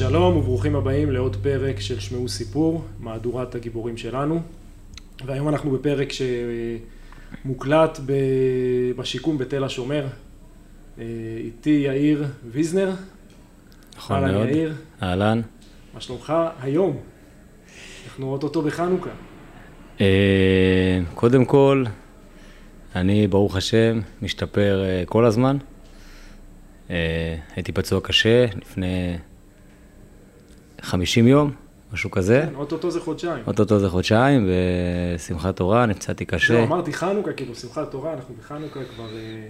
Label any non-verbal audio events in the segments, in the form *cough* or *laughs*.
שלום וברוכים הבאים לעוד פרק של שמעו סיפור, מהדורת הגיבורים שלנו. והיום אנחנו בפרק שמוקלט בשיקום בתל השומר. אה, איתי יאיר ויזנר. נכון אהלן, מאוד. יאיר. אהלן. מה שלומך היום? אנחנו אותו בחנוכה. אה, קודם כל, אני, ברוך השם, משתפר אה, כל הזמן. אה, הייתי פצוע קשה לפני 50 יום, משהו כזה. כן, אוטוטו זה חודשיים. אוטוטו זה חודשיים, בשמחת תורה, נפצעתי לא, קשה. אמרתי חנוכה, כאילו שמחת תורה, אנחנו בחנוכה כבר... אה,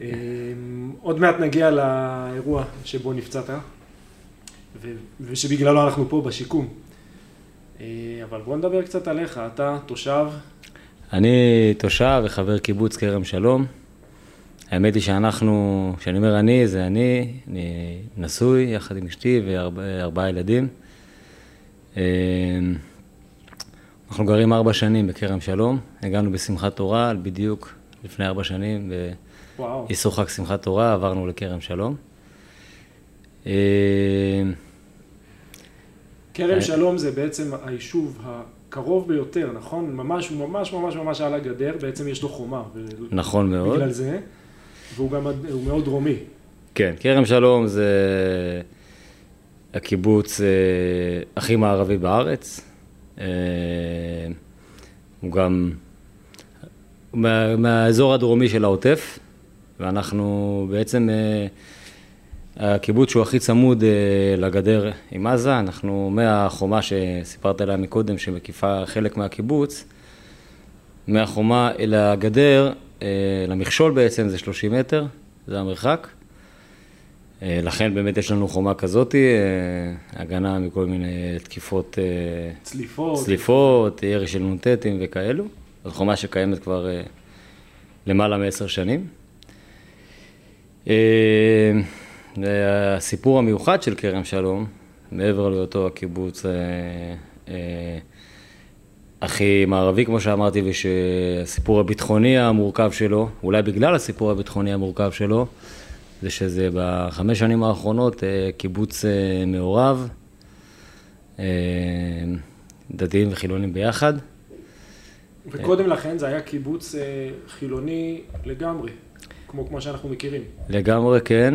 אה, עוד מעט נגיע לאירוע שבו נפצעת, ושבגללו אנחנו פה בשיקום. אה, אבל בוא נדבר קצת עליך, אתה תושב, אני תושב וחבר קיבוץ כרם שלום. האמת היא שאנחנו, כשאני אומר אני, זה אני, אני נשוי יחד עם אשתי וארבעה ילדים. אה, אנחנו גרים ארבע שנים בכרם שלום, הגענו בשמחת תורה, בדיוק לפני ארבע שנים, באיסור חג שמחת תורה, עברנו לכרם שלום. אה, כרם שלום זה בעצם היישוב הקרוב ביותר, נכון? ממש, ממש ממש ממש על הגדר, בעצם יש לו חומה. נכון מאוד. בגלל זה, והוא גם הוא מאוד דרומי. כן, כרם שלום זה הקיבוץ אה, הכי מערבי בארץ. אה, הוא גם מה, מהאזור הדרומי של העוטף, ואנחנו בעצם, אה, הקיבוץ שהוא הכי צמוד אה, לגדר עם עזה, אנחנו מהחומה שסיפרת עליה מקודם, שמקיפה חלק מהקיבוץ, מהחומה אל הגדר, למכשול בעצם זה 30 מטר, זה המרחק. אה, לכן באמת יש לנו חומה כזאתי, אה, הגנה מכל מיני תקיפות, אה, צליפות. צליפות, ירי של נ"טים וכאלו. זו חומה שקיימת כבר אה, למעלה מעשר שנים. אה, והסיפור המיוחד של כרם שלום, מעבר להיותו הקיבוץ אה, אה, הכי מערבי, כמו שאמרתי, ושהסיפור הביטחוני המורכב שלו, אולי בגלל הסיפור הביטחוני המורכב שלו, זה שזה בחמש שנים האחרונות אה, קיבוץ אה, מעורב, אה, דתיים וחילונים ביחד. וקודם לכן זה היה קיבוץ חילוני לגמרי, כמו כמו שאנחנו מכירים. לגמרי כן,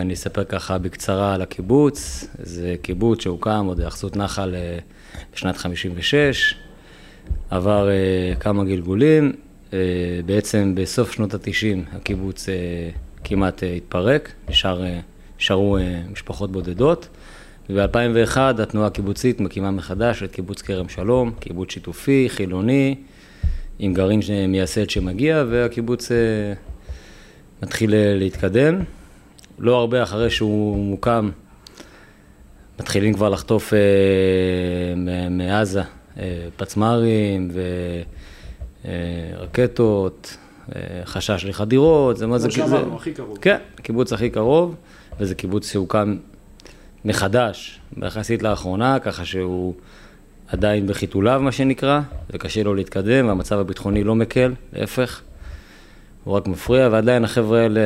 אני אספר ככה בקצרה על הקיבוץ. זה קיבוץ שהוקם עוד היאחזות נחל בשנת 56, עבר אה, כמה גלגולים, אה, בעצם בסוף שנות ה-90 הקיבוץ אה, כמעט אה, התפרק, נשאר, אה, נשארו אה, משפחות בודדות. וב-2001 התנועה הקיבוצית מקימה מחדש את קיבוץ כרם שלום, קיבוץ שיתופי, חילוני, עם גרעין מייסד שמגיע, והקיבוץ אה, מתחיל אה, להתקדם. לא הרבה אחרי שהוא מוקם, מתחילים כבר לחטוף מ- מעזה פצמ"רים ורקטות, אה, חשש לחדירות, זה מה זה... כמו שאמרנו, הכי קרוב. כן, קיבוץ הכי קרוב, וזה קיבוץ שהוקם מחדש, יחסית לאחרונה, ככה שהוא עדיין בחיתוליו, מה שנקרא, וקשה לו להתקדם, והמצב הביטחוני לא מקל, להפך. הוא רק מפריע, ועדיין החבר'ה האלה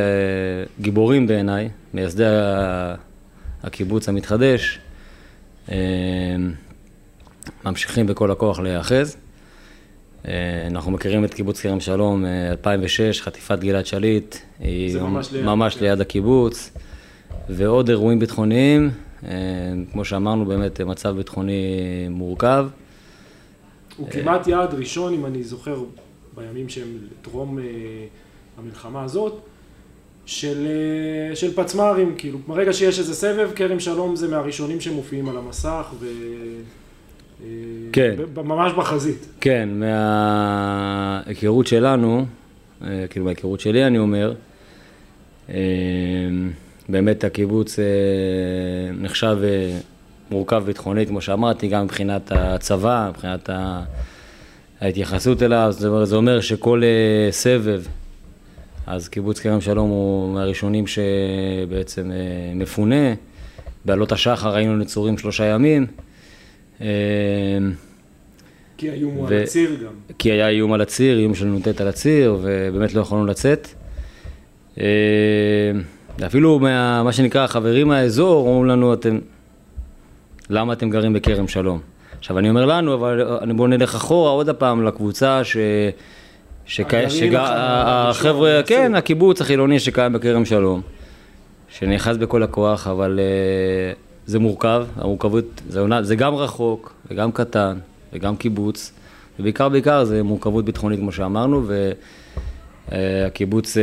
גיבורים בעיניי, מייסדי הקיבוץ המתחדש, אה, ממשיכים בכל הכוח להיאחז. אה, אנחנו מכירים את קיבוץ כרם שלום, אה, 2006, חטיפת גלעד שליט, היא ממש ליד, ממש כן. ליד הקיבוץ, ועוד אירועים ביטחוניים, אה, כמו שאמרנו, באמת מצב ביטחוני מורכב. הוא כמעט יעד ראשון, אם אני זוכר, בימים שהם טרום אה, המלחמה הזאת, של, אה, של פצמ"רים, כאילו, ברגע שיש איזה סבב, כרם שלום זה מהראשונים שמופיעים על המסך, ו... כן. ממש בחזית. כן, מההיכרות שלנו, אה, כאילו מההיכרות שלי אני אומר, אה, באמת הקיבוץ אה, נחשב מורכב ביטחונית, כמו שאמרתי, גם מבחינת הצבא, מבחינת ההתייחסות אליו, זאת אומרת, זה אומר שכל סבב, אז קיבוץ כרם שלום הוא מהראשונים שבעצם מפונה, בעלות השחר היינו נצורים שלושה ימים. אה, כי האיום הוא ו- על הציר גם. כי היה איום על הציר, איום של נ"ט על הציר, ובאמת לא יכולנו לצאת. אה, ואפילו מה, מה שנקרא החברים מהאזור אומרים לנו, אתם, למה אתם גרים בכרם שלום? עכשיו אני אומר לנו, אבל אני בוא נלך אחורה עוד פעם לקבוצה ש... שהחבר'ה, כן, הקיבוץ החילוני שקיים בכרם שלום, שנאחז בכל הכוח, אבל uh, זה מורכב, המורכבות, זה, זה גם רחוק וגם קטן וגם קיבוץ, ובעיקר בעיקר זה מורכבות ביטחונית כמו שאמרנו, והקיבוץ uh,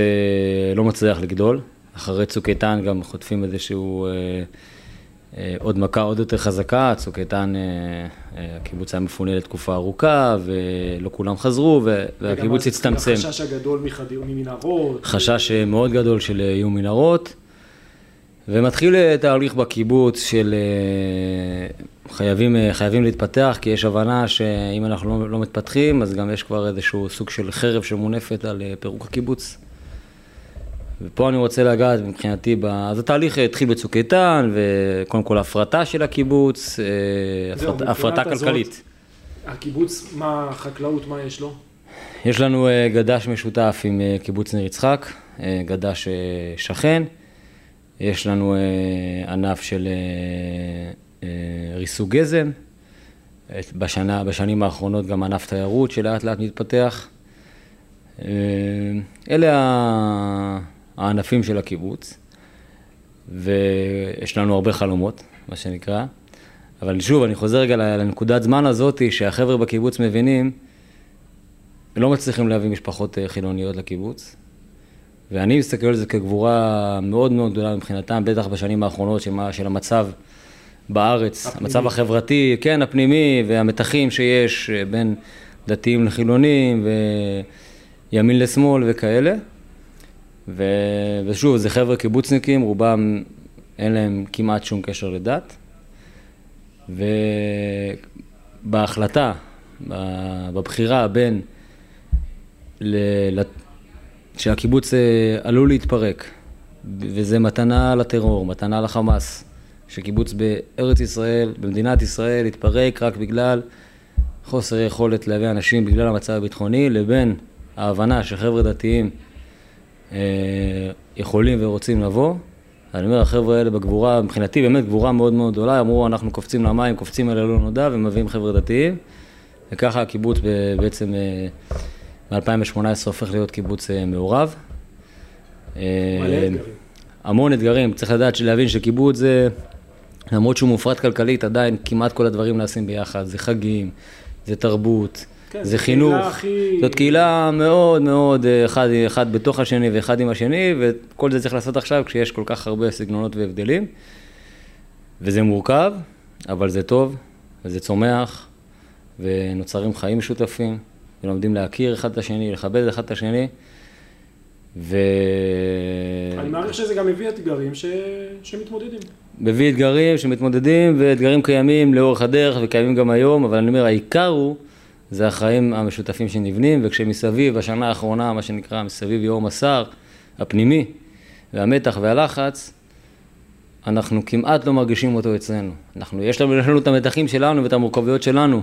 לא מצליח לגדול. אחרי צוק איתן גם חוטפים איזשהו... Uh, אה, עוד מכה עוד יותר חזקה, צוק איתן, אה, אה, הקיבוץ היה מפונה לתקופה ארוכה, ולא כולם חזרו, והקיבוץ הצטמצם. וגם החשש הגדול ממנהרות. חשש מאוד גדול של איום מנהרות, ומתחיל תהליך בקיבוץ של חייבים, חייבים להתפתח, כי יש הבנה שאם אנחנו לא, לא מתפתחים, אז גם יש כבר איזשהו סוג של חרב שמונפת על פירוק הקיבוץ. ופה אני רוצה לגעת מבחינתי, ב... אז התהליך התחיל בצוק איתן, וקודם כל הפרטה של הקיבוץ, אה, הפרט... הפרטה כלכלית. הזאת, הקיבוץ, מה החקלאות, מה יש לו? יש לנו אה, גד"ש משותף עם אה, קיבוץ ניר יצחק, גד"ש שכן, יש לנו ענף של ריסוג גזם, בשנה, בשנים האחרונות גם ענף תיירות שלאט לאט מתפתח. אלה. הענפים של הקיבוץ, ויש לנו הרבה חלומות, מה שנקרא. אבל שוב, אני חוזר רגע לנקודת זמן הזאת, שהחבר'ה בקיבוץ מבינים, לא מצליחים להביא משפחות אה, חילוניות לקיבוץ. ואני מסתכל על זה כגבורה מאוד מאוד גדולה מבחינתם, בטח בשנים האחרונות של המצב בארץ, הפנימי. המצב החברתי, כן, הפנימי, והמתחים שיש אה, בין דתיים לחילונים, וימין לשמאל וכאלה. ו... ושוב, זה חבר'ה קיבוצניקים, רובם אין להם כמעט שום קשר לדת. ובהחלטה, בבחירה בין ל... שהקיבוץ אה, עלול להתפרק, וזה מתנה לטרור, מתנה לחמאס, שקיבוץ בארץ ישראל, במדינת ישראל, יתפרק רק בגלל חוסר יכולת להביא אנשים בגלל המצב הביטחוני, לבין ההבנה שחבר'ה דתיים אה, יכולים ורוצים לבוא. אני אומר, החבר'ה האלה בגבורה, מבחינתי באמת גבורה מאוד מאוד גדולה, אמרו אנחנו קופצים למים, קופצים אל הלא נודע ומביאים חבר'ה דתיים. וככה הקיבוץ בעצם ב-2018 אה, הופך להיות קיבוץ אה, מעורב. מלא אתגרים. המון אתגרים, צריך לדעת, להבין שקיבוץ זה, למרות שהוא מופרט כלכלית, עדיין כמעט כל הדברים נעשים ביחד, זה חגים, זה תרבות, כן, זה חינוך, הכי... זאת קהילה מאוד מאוד, אה, אחד, אחד בתוך השני ואחד עם השני, וכל זה צריך לעשות עכשיו כשיש כל כך הרבה סגנונות והבדלים. וזה מורכב, אבל זה טוב, וזה צומח, ונוצרים חיים משותפים, ולומדים להכיר אחד את השני, לכבד אחד את השני. ו... אני מעריך שזה גם מביא אתגרים ש... שמתמודדים. מביא אתגרים שמתמודדים, ואתגרים קיימים לאורך הדרך וקיימים גם היום, אבל אני אומר, העיקר הוא זה החיים המשותפים שנבנים, וכשמסביב, בשנה האחרונה, מה שנקרא, מסביב יום השר הפנימי, והמתח והלחץ, אנחנו כמעט לא מרגישים אותו אצלנו. אנחנו, יש לנו, יש לנו את המתחים שלנו ואת המורכבויות שלנו,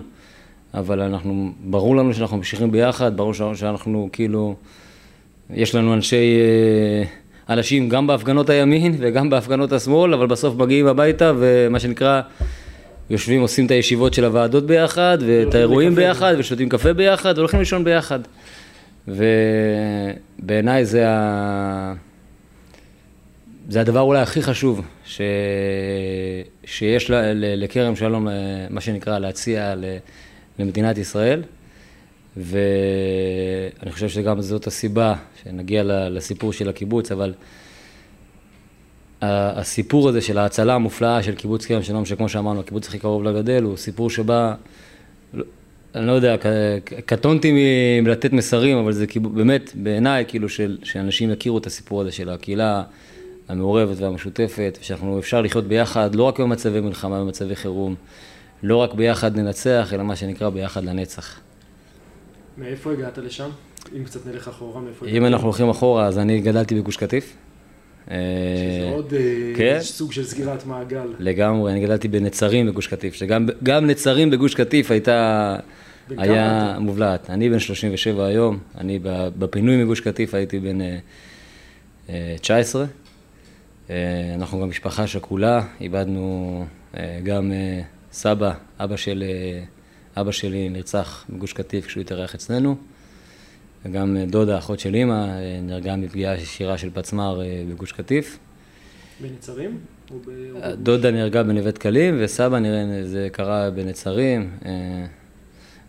אבל אנחנו, ברור לנו שאנחנו ממשיכים ביחד, ברור שאנחנו כאילו, יש לנו אנשי, אה, אנשים גם בהפגנות הימין וגם בהפגנות השמאל, אבל בסוף מגיעים הביתה ומה שנקרא, יושבים, עושים את הישיבות של הוועדות ביחד, ואת האירועים ביחד, ושותים קפה ביחד, והולכים לישון ביחד. ובעיניי זה, ה... זה הדבר אולי הכי חשוב ש... שיש לכרם שלום, מה שנקרא, להציע למדינת ישראל. ואני חושב שגם זאת הסיבה שנגיע לסיפור של הקיבוץ, אבל הסיפור הזה של ההצלה המופלאה של קיבוץ כרם שלום, שכמו שאמרנו, הקיבוץ הכי קרוב לגדל, הוא סיפור שבא, אני לא יודע, קטונתי מלתת מסרים, אבל זה באמת, בעיניי, כאילו, של, שאנשים יכירו את הסיפור הזה של הקהילה המעורבת והמשותפת, ושאנחנו אפשר לחיות ביחד, לא רק במצבי מלחמה, במצבי חירום, לא רק ביחד ננצח, אלא מה שנקרא ביחד לנצח. מאיפה הגעת לשם? אם קצת נלך אחורה, מאיפה הגעת? אם אנחנו הולכים אחורה, אז אני גדלתי בגוש קטיף. שזה אה, עוד אה, כן? סוג של סגירת מעגל. לגמרי, אני גדלתי בנצרים בגוש קטיף, שגם נצרים בגוש קטיף הייתה, היה מובלעת. אני בן 37 היום, אני בפינוי מגוש קטיף הייתי בן 19, אנחנו גם משפחה שכולה, איבדנו גם סבא, אבא, של, אבא שלי נרצח בגוש קטיף כשהוא התארח אצלנו, וגם דודה, אחות של אימא, נהרגה מפגיעה ישירה של פצמ"ר בגוש קטיף. בנצרים? דודה נהרגה בנווה דקלים, וסבא נראה, זה קרה בנצרים,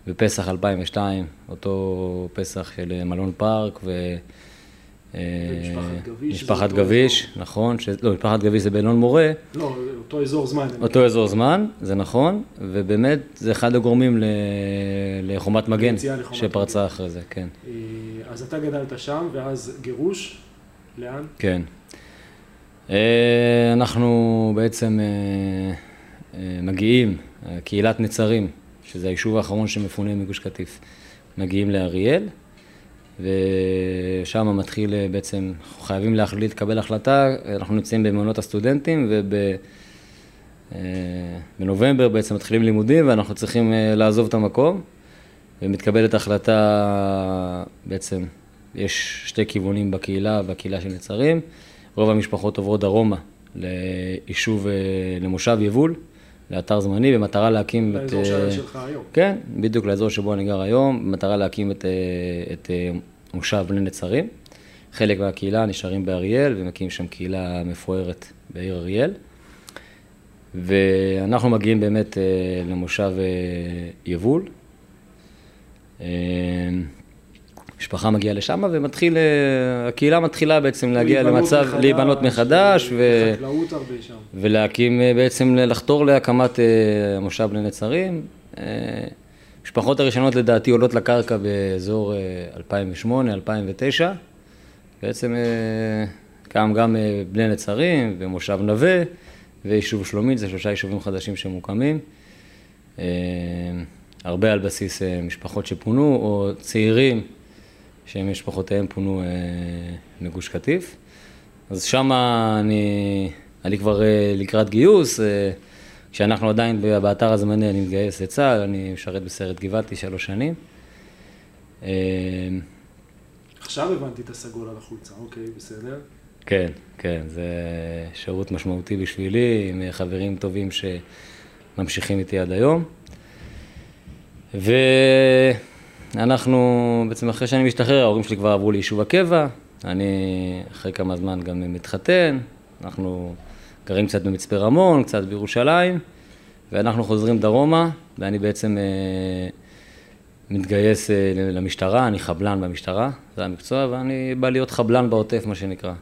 בפסח 2002, אותו פסח של מלון פארק ו... משפחת גביש, נכון, לא, משפחת גביש זה באלון מורה. לא, אותו אזור זמן. אותו אזור זמן, זה נכון, ובאמת זה אחד הגורמים לחומת מגן שפרצה אחרי זה, כן. אז אתה גדלת שם, ואז גירוש, לאן? כן. אנחנו בעצם מגיעים, קהילת נצרים, שזה היישוב האחרון שמפונה מגוש קטיף, מגיעים לאריאל, ושם מתחיל בעצם, אנחנו חייבים להחליט, לקבל החלטה, אנחנו נמצאים במעונות הסטודנטים, ובנובמבר בעצם מתחילים לימודים ואנחנו צריכים לעזוב את המקום, ומתקבלת החלטה, בעצם יש שתי כיוונים בקהילה, בקהילה של נצרים, רוב המשפחות עוברות דרומה ליישוב, למושב יבול. לאתר זמני במטרה להקים את... לאזור אה, שלך היום. כן, בדיוק לאזור שבו אני גר היום, במטרה להקים את, אה, את אה, מושב בני נצרים. חלק מהקהילה נשארים באריאל ומקימים שם קהילה מפוארת בעיר אריאל. ואנחנו מגיעים באמת למושב יבול. משפחה מגיעה לשם ומתחיל, אה, הקהילה מתחילה בעצם להגיע למצב, להיבנות מחדש, ו... ולהקים אה, בעצם, לחתור להקמת אה, המושב לנצרים. המשפחות הראשונות לדעתי עולות לקרקע באזור 2008-2009, בעצם קם גם בני נצרים ומושב נווה ויישוב שלומית, זה שלושה יישובים חדשים שמוקמים. הרבה על בסיס משפחות שפונו או צעירים שמשפחותיהם פונו אה, מגוש קטיף. אז שם אני, אני כבר אה, לקראת גיוס, אה, כשאנחנו עדיין באתר הזמני אני מתגייס לצה"ל, אני משרת בסרט גבעתי שלוש שנים. עכשיו הבנתי את הסגול על החולצה, אוקיי, בסדר. כן, כן, זה שירות משמעותי בשבילי, עם חברים טובים שממשיכים איתי עד היום. ו... אנחנו, בעצם אחרי שאני משתחרר, ההורים שלי כבר עברו ליישוב הקבע, אני אחרי כמה זמן גם מתחתן, אנחנו גרים קצת במצפה רמון, קצת בירושלים, ואנחנו חוזרים דרומה, ואני בעצם אה, מתגייס אה, למשטרה, אני חבלן במשטרה, זה המקצוע, ואני בא להיות חבלן בעוטף, מה שנקרא.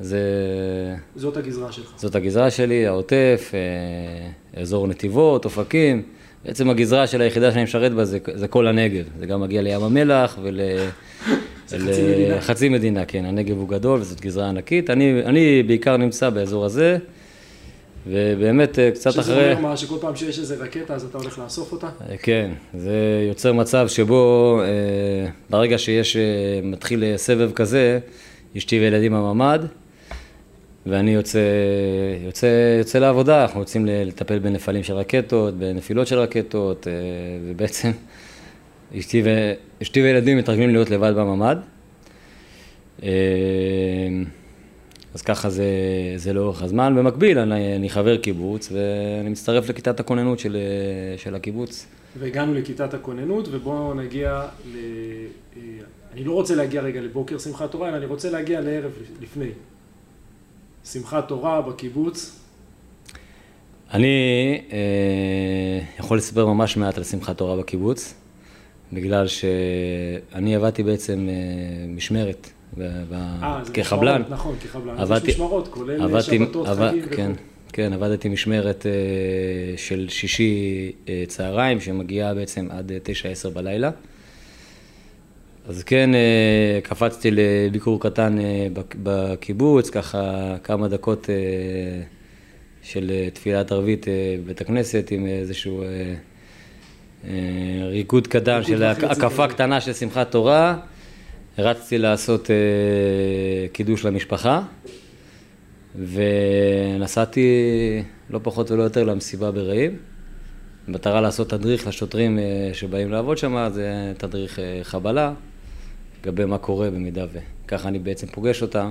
זה... זאת הגזרה שלך. זאת הגזרה שלי, העוטף, אה, אזור נתיבות, אופקים. בעצם הגזרה של היחידה שאני משרת בה זה, זה כל הנגב, זה גם מגיע לים המלח ול... *laughs* זה ל... חצי מדינה. מדינה, כן, הנגב הוא גדול וזאת גזרה ענקית. אני, אני בעיקר נמצא באזור הזה, ובאמת אה, קצת שזה אחרי... שזה אומר מה, שכל פעם שיש איזה רקטה אז אתה הולך לאסוף אותה? אה, כן, זה יוצר מצב שבו אה, ברגע שיש, מתחיל סבב כזה, אשתי וילדים בממ"ד, ואני יוצא, יוצא, יוצא לעבודה, אנחנו יוצאים לטפל בנפלים של רקטות, בנפילות של רקטות, אה, ובעצם *laughs* אשתי, ו... אשתי וילדים מתרגלים להיות לבד בממ"ד. אה, אז ככה זה, זה לאורך הזמן. במקביל, אני, אני חבר קיבוץ, ואני מצטרף לכיתת הכוננות של, של הקיבוץ. והגענו לכיתת הכוננות, ובואו נגיע ל... אה, אני לא רוצה להגיע רגע לבוקר שמחת תורה, אלא אני רוצה להגיע לערב לפני. שמחת תורה בקיבוץ? אני אה, יכול לספר ממש מעט על שמחת תורה בקיבוץ, בגלל שאני עבדתי בעצם אה, משמרת ב, ב, אה, כחבלן. נכון, כחבלן. עבדתי, יש משמרות, כולל עבדתי, שבתות, עבד, חגים כן, וכו'. כן, עבדתי משמרת אה, של שישי אה, צהריים, שמגיעה בעצם עד תשע עשר בלילה. אז כן, אה, קפצתי לביקור קטן אה, בקיבוץ, ככה כמה דקות אה, של תפילת ערבית בבית הכנסת עם איזשהו ריקוד קטן של הקפה קטנה של שמחת תורה. רצתי לעשות קידוש למשפחה, ונסעתי לא פחות ולא יותר למסיבה ברעים. במטרה לעשות תדריך לשוטרים שבאים לעבוד שם, זה תדריך חבלה. לגבי מה קורה במידה ו... ככה אני בעצם פוגש אותם,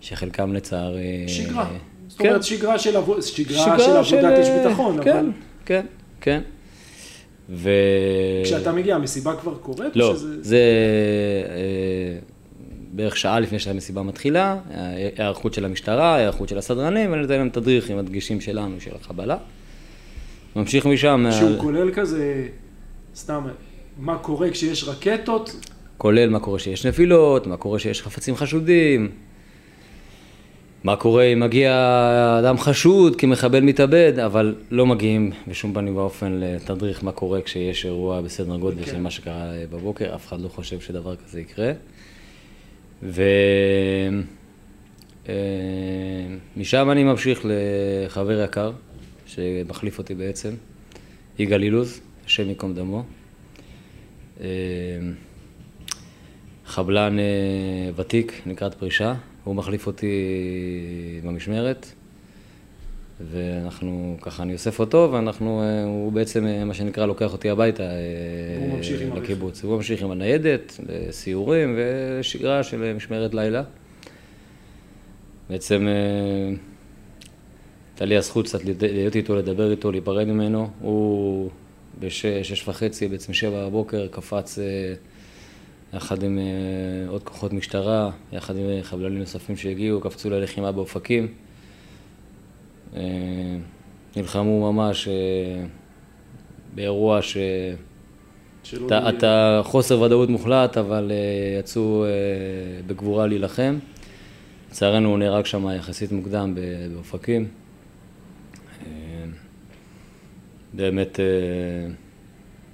שחלקם לצערי... שגרה. זאת כן. אומרת, שגרה של עבוד- שגרה שגרה של עבודת יש אה, ביטחון, כן, אבל כן, כן. ו... כשאתה מגיע, המסיבה כבר קורית? לא, שזה- זה אה, בערך שעה לפני שהמסיבה מתחילה, ההיערכות של המשטרה, ההיערכות של הסדרנים, ואני נותן להם תדריך עם הדגשים שלנו, של החבלה. ממשיך משם, שהוא על- כולל כזה, סתם, מה קורה כשיש רקטות? כולל מה קורה שיש נפילות, מה קורה שיש חפצים חשודים, מה קורה אם מגיע אדם חשוד כמחבל מתאבד, אבל לא מגיעים בשום פנים ואופן לתדריך מה קורה כשיש אירוע בסדר גודל כן. של מה שקרה בבוקר, אף אחד לא חושב שדבר כזה יקרה. ומשם אני ממשיך לחבר יקר, שמחליף אותי בעצם, יגאל אילוז, השם ייקום דמו. חבלן אה, ותיק לקראת פרישה, הוא מחליף אותי במשמרת, ואנחנו, ככה אני אוסף אותו, ואנחנו, אה, הוא בעצם, אה, מה שנקרא, לוקח אותי הביתה. לקיבוץ. הוא ממשיך עם הניידת, לסיורים ושגרה של משמרת לילה. בעצם הייתה לי הזכות קצת להיות איתו, לדבר איתו, להיפרד ממנו. הוא בשש וחצי, בעצם שבע בבוקר, קפץ יחד עם אה, עוד כוחות משטרה, יחד עם אה, חבלנים נוספים שהגיעו, קפצו ללחימה באופקים. אה, נלחמו ממש אה, באירוע ש... אתה, יהיה- אתה חוסר ודאות מוחלט, אבל uh, יצאו uh, בגבורה להילחם. לצערנו הוא נהרג שם יחסית מוקדם באופקים. Uh, באמת uh,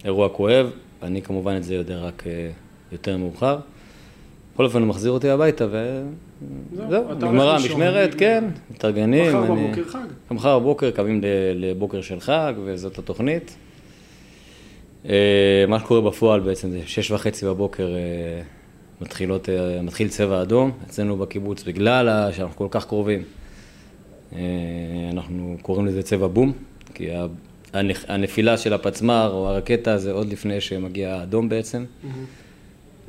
אירוע כואב, אני כמובן את זה יודע רק uh, יותר מאוחר. בכל אופן הוא מחזיר אותי הביתה וזהו, נגמרה המשמרת. כן, מתארגנים. מחר אני- בבוקר חג. מחר בבוקר קמים לבוקר של חג, וזאת התוכנית. אה, מה שקורה בפועל בעצם זה שש וחצי בבוקר אה, מתחילות, אה, מתחיל צבע אדום אצלנו בקיבוץ, בגלל שאנחנו כל כך קרובים. אנחנו קוראים לזה צבע בום, כי הנפילה של הפצמ"ר או הרקטה זה עוד לפני שמגיע האדום בעצם.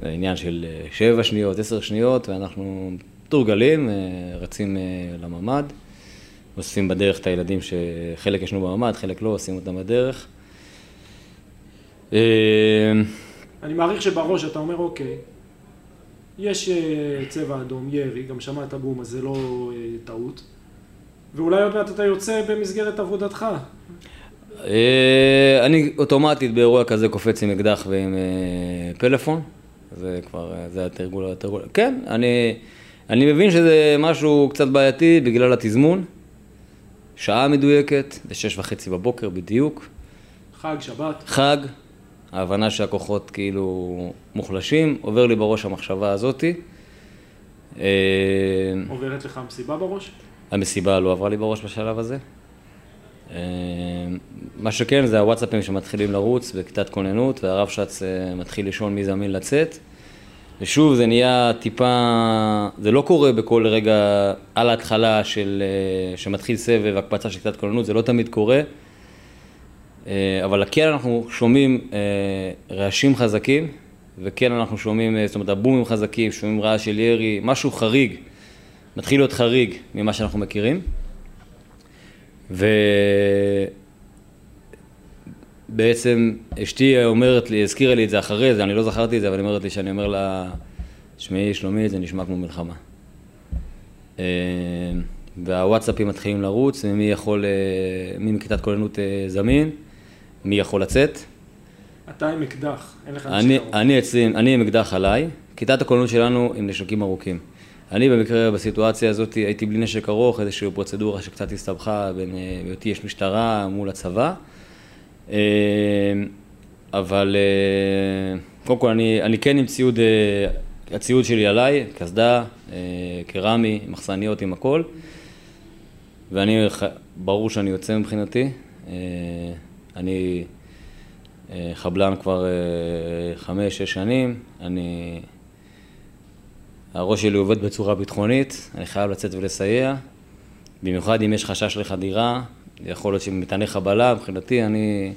זה עניין של אה, שבע שניות, עשר שניות, ואנחנו מתורגלים, אה, רצים אה, לממ"ד, אוספים בדרך את הילדים שחלק ישנו בממ"ד, חלק לא, עושים אותם בדרך. אני מעריך שבראש אתה אומר, אוקיי, יש צבע אדום, ירי, גם שמעת בום, אז זה לא טעות. ואולי עוד מעט אתה יוצא במסגרת עבודתך. אני אוטומטית באירוע כזה קופץ עם אקדח ועם פלאפון, זה כבר, אה, זה התרגול, התרגול. כן, אני, אני מבין שזה משהו קצת בעייתי בגלל התזמון, שעה מדויקת, זה שש וחצי בבוקר בדיוק, חג, שבת. חג, ההבנה שהכוחות כאילו מוחלשים, עובר לי בראש המחשבה הזאתי. אה, עוברת לך מסיבה בראש? המסיבה לא עברה לי בראש בשלב הזה. אה, מה שכן זה הוואטסאפים שמתחילים לרוץ בכיתת כוננות והרב שץ אה, מתחיל לשאול מי זמין לצאת. ושוב זה נהיה טיפה, זה לא קורה בכל רגע על ההתחלה של, אה, שמתחיל סבב הקפצה של כיתת כוננות, זה לא תמיד קורה. אה, אבל כן אנחנו שומעים אה, רעשים חזקים, וכן אנחנו שומעים, זאת אומרת הבומים חזקים, שומעים רעש של ירי, משהו חריג, מתחיל להיות חריג ממה שאנחנו מכירים. ובעצם אשתי אומרת לי, הזכירה לי את זה אחרי זה, אני לא זכרתי את זה, אבל היא אומרת לי שאני אומר לה, שמעי שלומי, זה נשמע כמו מלחמה. אה, והוואטסאפים מתחילים לרוץ, מי יכול, אה, מי מכיתת כוננות אה, זמין, מי יכול לצאת. אתה עם אקדח, אין לך אני, נשק ארוך. אני אצלי, אני עם אקדח עליי, כיתת הכוננות שלנו עם נשקים ארוכים. אני במקרה בסיטואציה הזאת הייתי בלי נשק ארוך, איזושהי פרוצדורה שקצת הסתבכה בין היותי יש משטרה מול הצבא. אה, אבל אה, קודם כל אני, אני כן עם ציוד, אה, הציוד שלי עליי, קסדה, קרמי, מחסניות עם הכל. ואני, ברור שאני יוצא מבחינתי. אני חבלן כבר אה, חמש, שש שנים. אני... הראש שלי עובד בצורה ביטחונית, אני חייב לצאת ולסייע. במיוחד אם יש חשש לחדירה, יכול להיות שמטעני חבלה, מבחינתי אני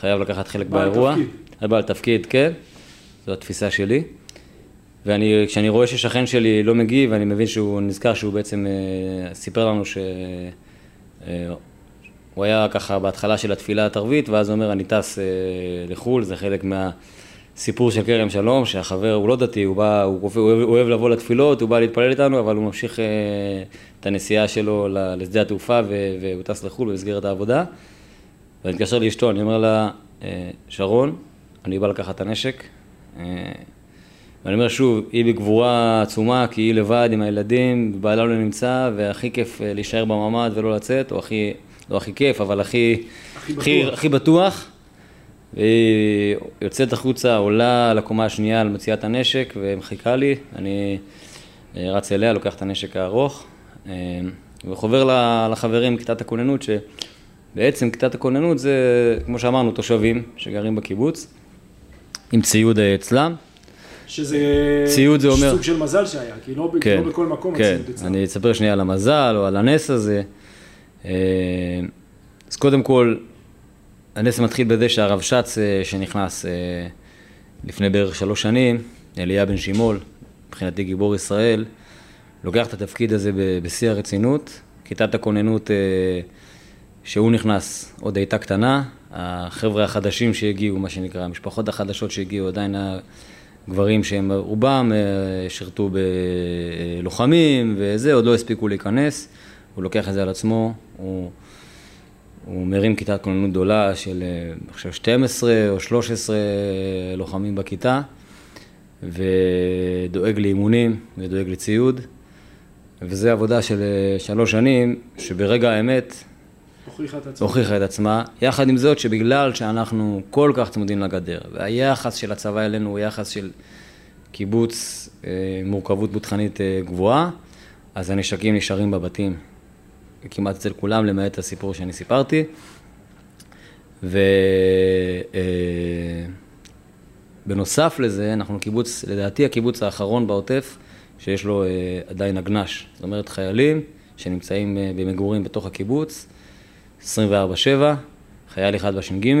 חייב לקחת חלק בעל באירוע. תפקיד. בעל תפקיד, כן, זו התפיסה שלי. וכשאני רואה ששכן שלי לא מגיב, אני מבין שהוא נזכר שהוא בעצם אה, סיפר לנו שהוא אה, היה ככה בהתחלה של התפילה התרבית, ואז הוא אומר, אני טס אה, לחו"ל, זה חלק מהסיפור של כרם שלום, שהחבר הוא לא דתי, הוא, בא, הוא, הוא, הוא אוהב לבוא לתפילות, הוא בא להתפלל איתנו, אבל הוא ממשיך את הנסיעה שלו לשדה התעופה, והוא טס לחו"ל במסגרת העבודה. ואני מתקשר לאשתו, אני אומר לה, שרון, אני בא לקחת את הנשק. ואני אומר שוב, היא בגבורה עצומה, כי היא לבד עם הילדים, בעלה לא נמצא, והכי כיף אה, להישאר בממ"ד ולא לצאת, או הכי, לא הכי כיף, אבל הכי, הכי, הכי, בטוח. הכי בטוח. והיא יוצאת החוצה, עולה לקומה השנייה על מציאת הנשק, ומחיקה לי, אני אה, רץ אליה, לוקח את הנשק הארוך, אה, וחובר לחברים כיתת הכוננות, שבעצם כיתת הכוננות זה, כמו שאמרנו, תושבים שגרים בקיבוץ, עם ציוד אצלם. שזה ציוד זה אומר... סוג של מזל שהיה, כי לא, כן, לא בכל מקום כן, אני אספר שנייה על המזל או על הנס הזה. אה, אז קודם כל, הנס מתחיל בזה שהרב שץ אה, שנכנס אה, לפני בערך שלוש שנים, אליה בן שימול, מבחינתי גיבור ישראל, לוקח את התפקיד הזה בשיא הרצינות. כיתת הכוננות שהוא נכנס עוד הייתה קטנה, החבר'ה החדשים שהגיעו, מה שנקרא, המשפחות החדשות שהגיעו, עדיין גברים שהם רובם אה, שירתו בלוחמים וזה, עוד לא הספיקו להיכנס, הוא לוקח את זה על עצמו, הוא, הוא מרים כיתת כוננות גדולה של עכשיו 12 או 13 לוחמים בכיתה ודואג לאימונים ודואג לציוד וזו עבודה של אה, שלוש שנים שברגע האמת הוכיחה את עצמה. הוכיחה את עצמה. יחד עם זאת, שבגלל שאנחנו כל כך צמודים לגדר, והיחס של הצבא אלינו הוא יחס של קיבוץ, אה, מורכבות בוטחנית אה, גבוהה, אז הנשקים נשארים בבתים כמעט אצל כולם, למעט הסיפור שאני סיפרתי. ובנוסף אה, לזה, אנחנו קיבוץ, לדעתי הקיבוץ האחרון בעוטף, שיש לו עדיין הגנ"ש. זאת אומרת, חיילים שנמצאים במגורים בתוך הקיבוץ, 24-7, חייל אחד בש"ג,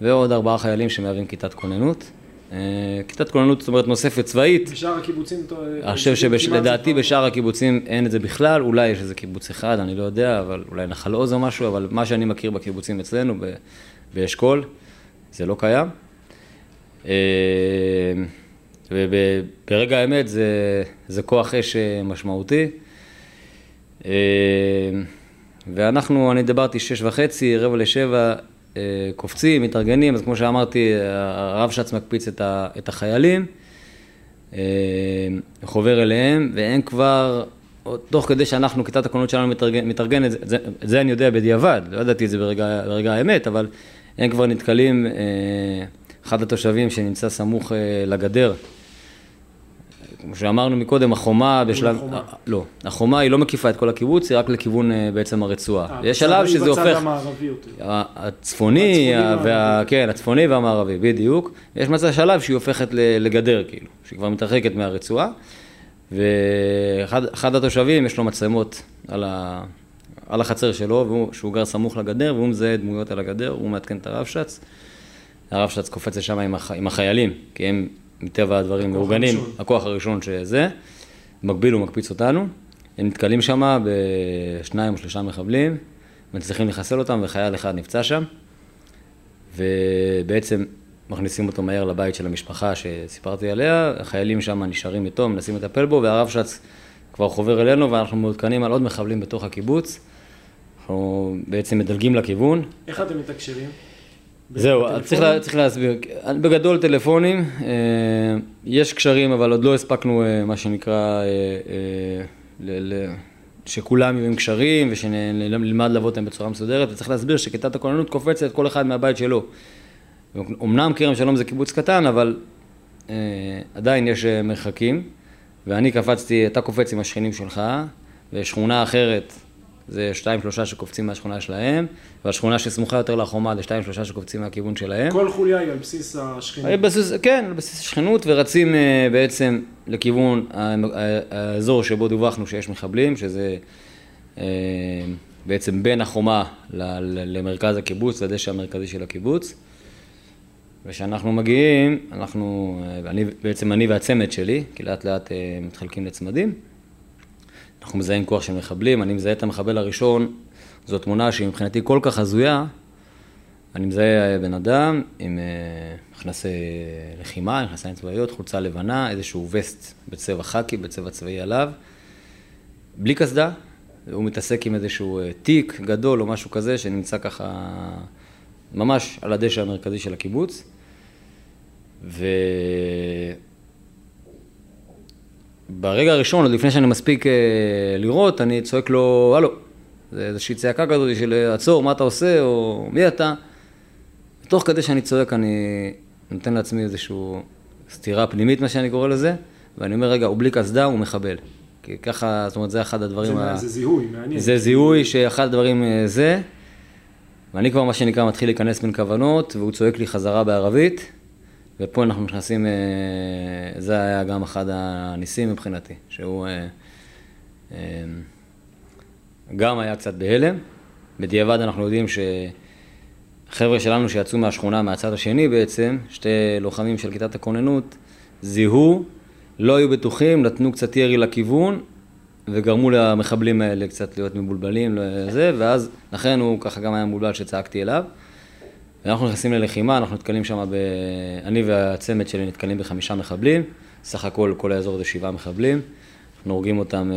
ועוד ארבעה חיילים שמהווים כיתת כוננות. אה, כיתת כוננות, זאת אומרת, נוספת צבאית. בשאר הקיבוצים? אני חושב שלדעתי בשאר הקיבוצים אין את זה בכלל, אולי יש איזה קיבוץ אחד, אני לא יודע, אבל אולי נחל עוז או משהו, אבל מה שאני מכיר בקיבוצים אצלנו, באשכול, זה לא קיים. אה, וברגע האמת זה, זה כוח אש אה, משמעותי. ואנחנו, אני דיברתי שש וחצי, רבע לשבע, קופצים, מתארגנים, אז כמו שאמרתי, הרב שץ מקפיץ את החיילים, אה, חובר אליהם, והם כבר, תוך כדי שאנחנו, כיתת הכוננות שלנו מתארגנת, מתארגן, את זה, את זה אני יודע בדיעבד, לא ידעתי את זה ברגע, ברגע האמת, אבל הם כבר נתקלים, אה, אחד התושבים שנמצא סמוך לגדר, כמו שאמרנו מקודם, החומה בשלב... החומה. לא, החומה היא לא מקיפה את כל הקיבוץ, היא רק לכיוון אה, בעצם הרצועה. אה, יש שלב שזה הופך... בצד המערבי יותר. הצפוני, וה... כן, הצפוני והמערבי, בדיוק. יש מצב שלב שהיא הופכת לגדר, כאילו, שהיא כבר מתרחקת מהרצועה. ואחד התושבים, יש לו מצלמות על, ה... על החצר שלו, שהוא גר סמוך לגדר, והוא מזהה דמויות על הגדר, הוא מעדכן את הרבש"ץ. הרבש"ץ קופץ לשם עם, הח... עם החיילים, כי הם מטבע הדברים מאורגנים, הכוח הראשון שזה, במקביל הוא מקפיץ אותנו, הם נתקלים שם בשניים או שלושה מחבלים, מצליחים לחסל אותם וחייל אחד נפצע שם, ובעצם מכניסים אותו מהר לבית של המשפחה שסיפרתי עליה, החיילים שם נשארים איתו, מנסים לטפל בו, והרב שץ כבר חובר אלינו ואנחנו מעודכנים על עוד מחבלים בתוך הקיבוץ. אנחנו בעצם מדלגים לכיוון. איך אתם מתקשרים? זהו, צריך, לה, צריך להסביר. בגדול טלפונים, אה, יש קשרים, אבל עוד לא הספקנו, אה, מה שנקרא, אה, ל, ל, שכולם יהיו עם קשרים ושנלמד לעבוד אותם בצורה מסודרת, וצריך להסביר שכיתת הכוננות קופצת כל אחד מהבית שלו. אמנם כרם שלום זה קיבוץ קטן, אבל עדיין יש מרחקים, ואני קפצתי, אתה קופץ עם השכנים שלך, ושכונה אחרת זה שתיים שלושה שקופצים מהשכונה שלהם, והשכונה שסמוכה יותר לחומה זה שתיים שלושה שקופצים מהכיוון שלהם. כל חוליה היא על בסיס השכנות. בסיס, כן, על בסיס השכנות, ורצים אה, בעצם לכיוון האזור שבו דווחנו שיש מחבלים, שזה אה, בעצם בין החומה למרכז הקיבוץ, לדשא המרכזי של הקיבוץ. וכשאנחנו מגיעים, אנחנו, אני, בעצם אני והצמד שלי, כי לאט לאט מתחלקים לצמדים, אנחנו מזהים כוח של מחבלים, אני מזהה את המחבל הראשון, זו תמונה שהיא מבחינתי כל כך הזויה, אני מזהה בן אדם עם מכנסי לחימה, מכנסיים צבאיות, חולצה לבנה, איזשהו וסט בצבע חאקי, בצבע צבאי עליו, בלי קסדה, הוא מתעסק עם איזשהו תיק גדול או משהו כזה שנמצא ככה ממש על הדשא המרכזי של הקיבוץ. וברגע הראשון, עוד לפני שאני מספיק לראות, אני צועק לו, הלו, זה איזושהי צעקה כזאת של עצור, מה אתה עושה, או מי אתה? ותוך כדי שאני צועק, אני נותן לעצמי איזושהי סתירה פנימית, מה שאני קורא לזה, ואני אומר, רגע, הוא בלי קסדה, הוא מחבל. כי ככה, זאת אומרת, זה אחד הדברים... זה, ה... זה זיהוי, מעניין. זה זיהוי שאחד הדברים זה, ואני כבר, מה שנקרא, מתחיל להיכנס בין כוונות, והוא צועק לי חזרה בערבית, ופה אנחנו נכנסים, זה היה גם אחד הניסים מבחינתי, שהוא גם היה קצת בהלם. בדיעבד אנחנו יודעים שחבר'ה שלנו שיצאו מהשכונה מהצד השני בעצם, שתי לוחמים של כיתת הכוננות, זיהו, לא היו בטוחים, נתנו קצת ירי לכיוון, וגרמו למחבלים האלה קצת להיות מבולבלים לזה, ואז לכן הוא ככה גם היה מבולבל שצעקתי אליו. ואנחנו נכנסים ללחימה, אנחנו נתקלים שם, ב... אני והצמד שלי נתקלים בחמישה מחבלים, סך הכל כל האזור זה שבעה מחבלים. אנחנו הורגים אותם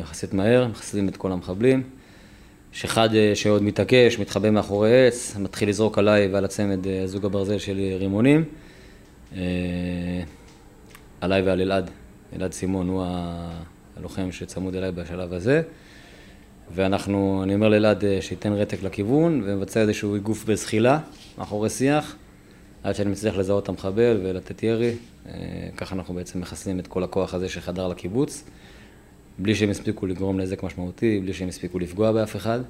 יחסית מהר, מחסלים את כל המחבלים. יש אחד שעוד מתעקש, מתחבא מאחורי עץ, מתחיל לזרוק עליי ועל הצמד זוג הברזל שלי רימונים. עליי ועל אלעד, אלעד סימון הוא הלוחם שצמוד אליי בשלב הזה. ואנחנו, אני אומר לאלעד שייתן רתק לכיוון ומבצע איזשהו איגוף בזחילה מאחורי שיח, עד שאני מצליח לזהות את המחבל ולתת ירי. ככה אנחנו בעצם מחסלים את כל הכוח הזה שחדר לקיבוץ, בלי שהם הספיקו לגרום נזק משמעותי, בלי שהם הספיקו לפגוע באף אחד.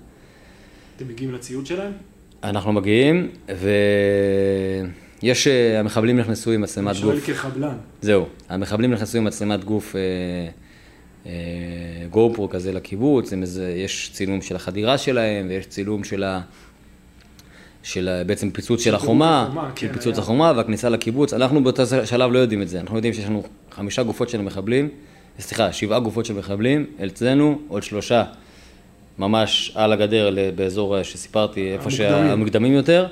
אתם מגיעים לציוד שלהם? אנחנו מגיעים, ויש, המחבלים נכנסו עם מצלמת גוף. אני שואל כחבלן. זהו, המחבלים נכנסו עם מצלמת גוף גו פרו כזה לקיבוץ, איזה, יש צילום של החדירה שלהם, ויש צילום של ה... של בעצם פיצוץ של החומה, החומה כן, פיצוץ היה. החומה והכניסה לקיבוץ. אנחנו באותו שלב לא יודעים את זה, אנחנו יודעים שיש לנו חמישה גופות של מחבלים, סליחה, שבעה גופות של מחבלים, אצלנו עוד שלושה ממש על הגדר באזור שסיפרתי, איפה שהמוקדמים יותר,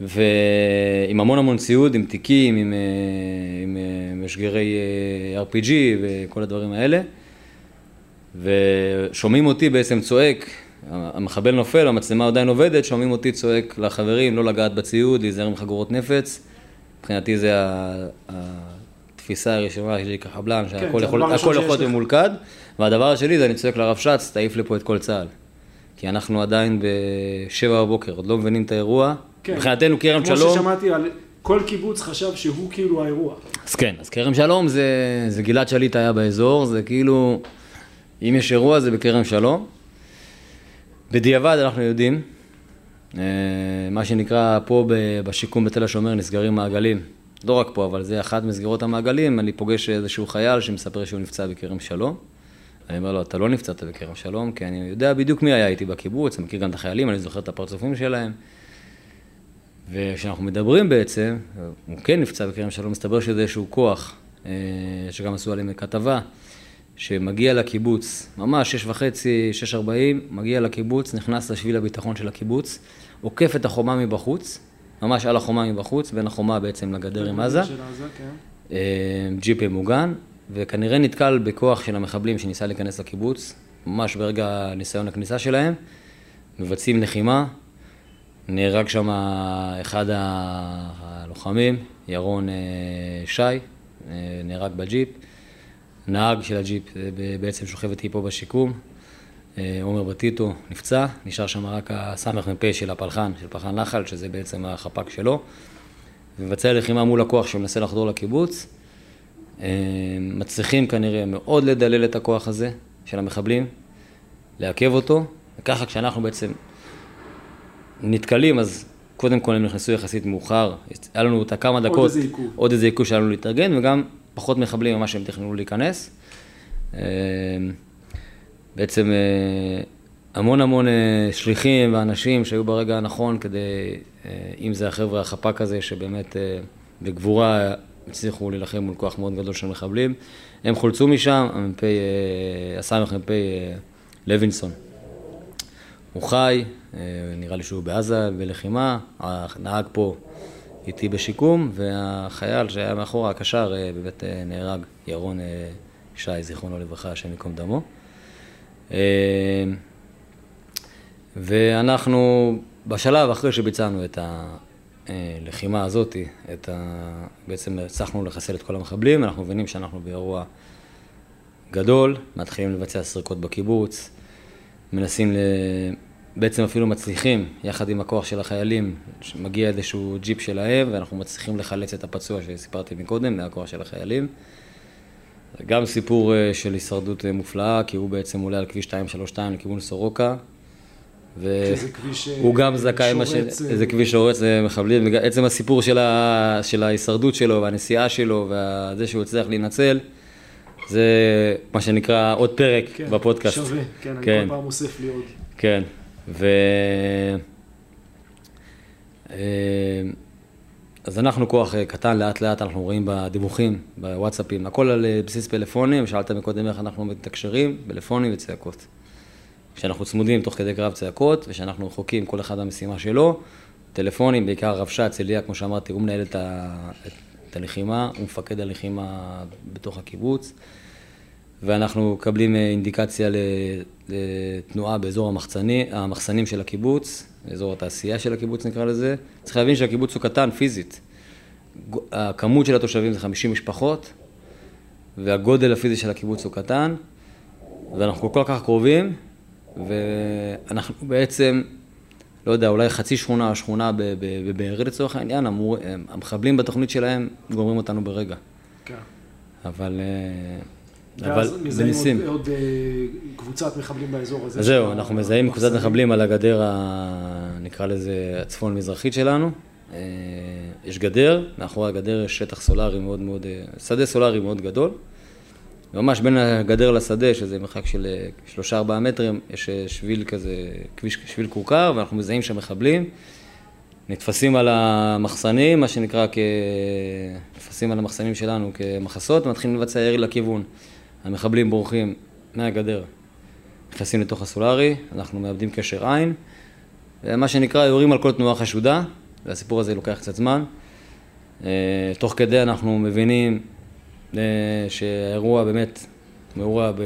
ועם המון המון ציוד, עם תיקים, עם, עם משגרי RPG וכל הדברים האלה. ושומעים אותי בעצם צועק המחבל נופל, המצלמה עדיין עובדת, שומעים אותי צועק לחברים לא לגעת בציוד, להיזהר עם חגורות נפץ. מבחינתי זה התפיסה הראשונה שלי כחבלן, כן, שהכל יכול להיות ממולכד. והדבר השני זה אני צועק לרב שץ, תעיף לפה את כל צה"ל. כי אנחנו עדיין בשבע בבוקר, עוד לא מבינים את האירוע. כן. מבחינתנו כרם שלום... כמו ששמעתי על... כל קיבוץ חשב שהוא כאילו האירוע. אז כן, אז כרם שלום זה, זה גלעד שליט היה באזור, זה כאילו, אם יש אירוע זה בכרם שלום. בדיעבד אנחנו יודעים, מה שנקרא פה בשיקום בתל השומר נסגרים מעגלים. לא רק פה, אבל זה אחת מסגרות המעגלים, אני פוגש איזשהו חייל שמספר שהוא נפצע בכרם שלום. אני אומר לו, אתה לא נפצעת בכרם שלום, כי אני יודע בדיוק מי היה איתי בקיבוץ, אני מכיר גם את החיילים, אני זוכר את הפרצופים שלהם. וכשאנחנו מדברים בעצם, הוא כן נפצע בכרם שלום, מסתבר שזה איזשהו כוח, שגם עשו עליהם כתבה. שמגיע לקיבוץ, ממש שש וחצי, שש ארבעים, מגיע לקיבוץ, נכנס לשביל הביטחון של הקיבוץ, עוקף את החומה מבחוץ, ממש על החומה מבחוץ, בין החומה בעצם לגדר עם עזה, כן. ג'יפ מוגן, וכנראה נתקל בכוח של המחבלים שניסה להיכנס לקיבוץ, ממש ברגע ניסיון הכניסה שלהם, מבצעים לחימה, נהרג שם אחד הלוחמים, ירון שי, נהרג בג'יפ. נהג של הג'יפ בעצם שוכב איתי פה בשיקום, עומר בטיטו נפצע, נשאר שם רק הסמ"פ של הפלחן, של פלחן נחל, שזה בעצם החפ"ק שלו, ומבצע לחימה מול הכוח שמנסה לחדור לקיבוץ. מצליחים כנראה מאוד לדלל את הכוח הזה של המחבלים, לעכב אותו, וככה כשאנחנו בעצם נתקלים, אז קודם כל הם נכנסו יחסית מאוחר, היה לנו את הכמה דקות, עוד איזה עיכוב שהיה לנו להתארגן, וגם פחות מחבלים ממה שהם תכננו להיכנס. אה, בעצם אה, המון המון אה, שליחים ואנשים שהיו ברגע הנכון כדי, אה, אם זה החבר'ה החפ"ק הזה, שבאמת בגבורה הצליחו להילחם מול כוח מאוד גדול של מחבלים. הם חולצו משם, המ"פ, הסמ"ך מ"פ לוינסון. הוא חי, נראה לי שהוא בעזה בלחימה, הנהג פה איתי בשיקום, והחייל שהיה מאחורה, הקשר, באמת נהרג, ירון שי, זיכרונו לברכה, השם ייקום דמו. ואנחנו בשלב אחרי שביצענו את הלחימה הזאת, את ה... בעצם הצלחנו לחסל את כל המחבלים, אנחנו מבינים שאנחנו באירוע גדול, מתחילים לבצע סריקות בקיבוץ, מנסים, ל... בעצם אפילו מצליחים, יחד עם הכוח של החיילים, מגיע איזשהו ג'יפ שלהם, ואנחנו מצליחים לחלץ את הפצוע שסיפרתי מקודם, מהכוח של החיילים. גם סיפור אה, של הישרדות אה, מופלאה, כי הוא בעצם עולה על כביש 232 לכיוון סורוקה, והוא גם זכאי, זה אה, כביש שורץ מחבלים, עצם הסיפור של, ה, של ההישרדות שלו והנסיעה שלו וזה שהוא הצליח להינצל, זה מה שנקרא עוד פרק כן, בפודקאסט. שווה, כן, כן, אני כל פעם אוסף לי עוד. כן, ו... אה, אז אנחנו כוח אה, קטן, לאט לאט אנחנו רואים בדיווחים, בוואטסאפים, הכל על בסיס פלאפונים, שאלת מקודם איך אנחנו מתקשרים, פלאפונים וצעקות. כשאנחנו צמודים תוך כדי קרב צעקות, ושאנחנו רחוקים כל אחד במשימה שלו, טלפונים, בעיקר רבש"ץ, צליה, כמו שאמרתי, הוא מנהל את, ה, את הלחימה, הוא מפקד הלחימה בתוך הקיבוץ, ואנחנו מקבלים אה, אינדיקציה לתנועה באזור המחצני, המחסנים של הקיבוץ, אזור התעשייה של הקיבוץ נקרא לזה. צריך להבין שהקיבוץ הוא קטן פיזית. הכמות של התושבים זה 50 משפחות, והגודל הפיזי של הקיבוץ הוא קטן, ואנחנו כל כך קרובים, ואנחנו בעצם, לא יודע, אולי חצי שכונה, שכונה בבארי לצורך העניין, אמור, המחבלים בתוכנית שלהם גומרים אותנו ברגע. כן. אבל... אה, אבל בניסים. ואז מזהים עוד, אה, קבוצת מחבלים באזור הזה. זהו, אנחנו מזהים קבוצת מחבלים על הגדר. נקרא לזה, הצפון-מזרחית שלנו. אה, יש גדר, מאחורי הגדר יש שטח סולארי מאוד מאוד, שדה סולארי מאוד גדול. ממש בין הגדר לשדה, שזה מרחק של אה, שלושה ארבעה מטרים, יש אה, שביל כזה, כביש, שביל כורכר, ואנחנו מזהים שם מחבלים. נתפסים על המחסנים, מה שנקרא כ... נתפסים על המחסנים שלנו כמחסות, ומתחילים לבצע ירי לכיוון. המחבלים בורחים מהגדר, נכנסים לתוך הסולארי, אנחנו מאבדים קשר עין, ומה שנקרא יורים על כל תנועה חשודה, והסיפור הזה לוקח קצת זמן. אה, תוך כדי אנחנו מבינים שהאירוע באמת מאורע, ב...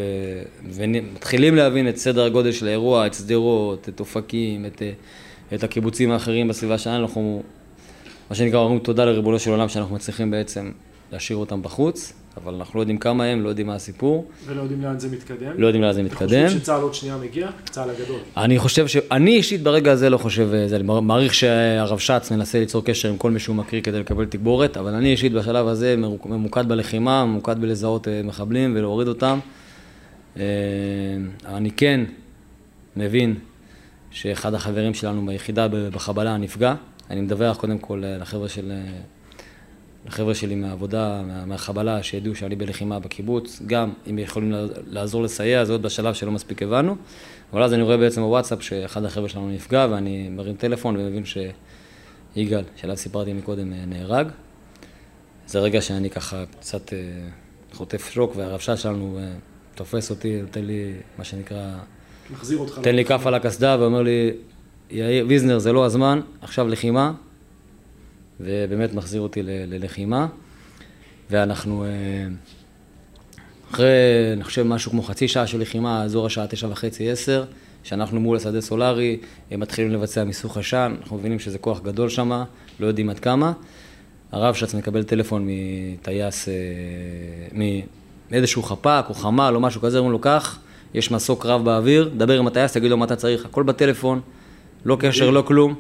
ומתחילים להבין את סדר הגודל של האירוע, את שדרות, את אופקים, את, את הקיבוצים האחרים בסביבה שלנו, אנחנו, מה שנקרא, אומרים תודה לריבונו של עולם שאנחנו מצליחים בעצם להשאיר אותם בחוץ. אבל אנחנו לא יודעים כמה הם, לא יודעים מה הסיפור. ולא יודעים לאן זה מתקדם. לא יודעים לאן זה מתקדם. אתה חושב שצה"ל עוד שנייה מגיע? צה"ל הגדול. אני חושב ש... אני אישית ברגע הזה לא חושב, זה, אני מעריך שהרב שץ מנסה ליצור קשר עם כל מי שהוא מקריא כדי לקבל תגבורת, אבל אני אישית בשלב הזה ממוקד בלחימה, ממוקד בלזהות אה, מחבלים ולהוריד אותם. אה, אני כן מבין שאחד החברים שלנו ביחידה בחבלה נפגע. אני מדווח קודם כל אה, לחבר'ה של לחבר'ה שלי מהעבודה, מהחבלה, שידעו שאני בלחימה בקיבוץ, גם אם יכולים לעזור לסייע, זה עוד בשלב שלא מספיק הבנו. אבל אז אני רואה בעצם בוואטסאפ שאחד החבר'ה שלנו נפגע, ואני מרים טלפון ומבין שיגאל, שעליו סיפרתי מקודם, נהרג. זה רגע שאני ככה קצת אה, חוטף שוק, והרבש"ץ שלנו אה, תופס אותי, נותן לי, מה שנקרא... מחזיר אותך. נותן לי כף על הקסדה ואומר לי, ויזנר, זה לא הזמן, עכשיו לחימה, ובאמת מחזיר אותי ללחימה. ואנחנו אה, אחרי, אני חושב, משהו כמו חצי שעה של לחימה, אזור השעה תשע וחצי, עשר, שאנחנו מול השדה סולארי, הם מתחילים לבצע מיסוך עשן, אנחנו מבינים שזה כוח גדול שם, לא יודעים עד כמה. הרב שץ מקבל טלפון מטייס, אה, מאיזשהו חפ"ק או חמ"ל או משהו כזה, אומרים לו, קח, יש מסוק רב באוויר, דבר עם הטייס, תגיד לו מה אתה צריך, הכל בטלפון, לא קשר, לא כלום.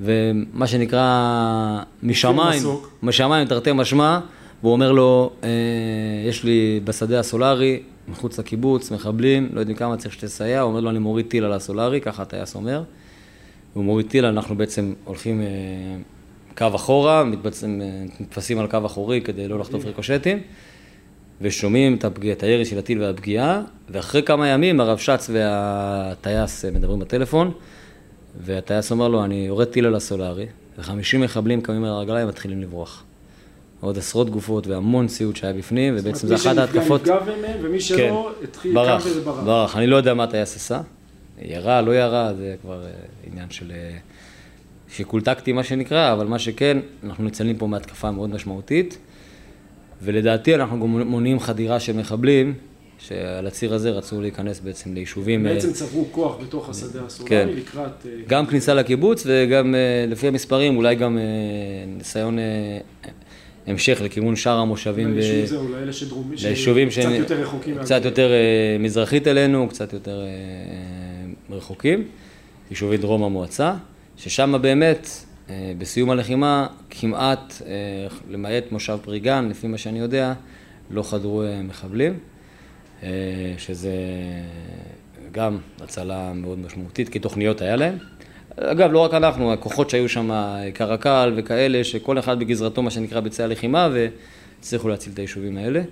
ומה שנקרא משמיים, משמיים תרתי משמע, והוא אומר לו, אה, יש לי בשדה הסולארי, מחוץ לקיבוץ, מחבלים, לא יודעים כמה צריך שתסייע, הוא אומר לו, אני מוריד טיל על הסולארי, ככה הטייס אומר. הוא מוריד טיל, אנחנו בעצם הולכים אה, קו אחורה, מתבצעים, אה, מתפסים על קו אחורי כדי לא לחטוף ריקושטים, ושומעים את, הפגיע, את הירי של הטיל והפגיעה, ואחרי כמה ימים הרב שץ והטייס מדברים בטלפון, והטייס אומר לו, אני יורד טיל על הסולארי, וחמישים מחבלים קמים על הרגליים ומתחילים לברוח. עוד עשרות גופות והמון ציוד שהיה בפנים, ובעצם זה אחת ההתקפות... מי שנפגע נפגע ומי שלא כן, התחיל ברח, וזה ברח. ברח. אני לא יודע מה הטייס עשה. ירה, לא ירה, זה כבר אה, עניין של אה, שיקול טקטי, מה שנקרא, אבל מה שכן, אנחנו ניצלים פה מהתקפה מאוד משמעותית, ולדעתי אנחנו גם מונעים חדירה של מחבלים, שעל הציר הזה רצו להיכנס בעצם ליישובים... אה, בעצם צברו כוח בתוך השדה כן. הסולארי לקראת... אה, גם כניסה לקיבוץ וגם אה, לפי המספרים, אולי גם ניסיון המשך לכיוון שאר המושבים. ב- ליישוב זהו, לאלה שדרומי, ליישובים שקצת שהם יותר רחוקים. קצת מהגבול. יותר מזרחית אלינו, קצת יותר רחוקים, יישובי דרום המועצה, ששם באמת, בסיום הלחימה, כמעט, למעט מושב פריגן, לפי מה שאני יודע, לא חדרו מחבלים, שזה גם הצלה מאוד משמעותית, כי תוכניות היה להם. אגב, לא רק אנחנו, הכוחות שהיו שם, קרקל וכאלה, שכל אחד בגזרתו, מה שנקרא, ביצע לחימה, והצליחו להציל את היישובים האלה.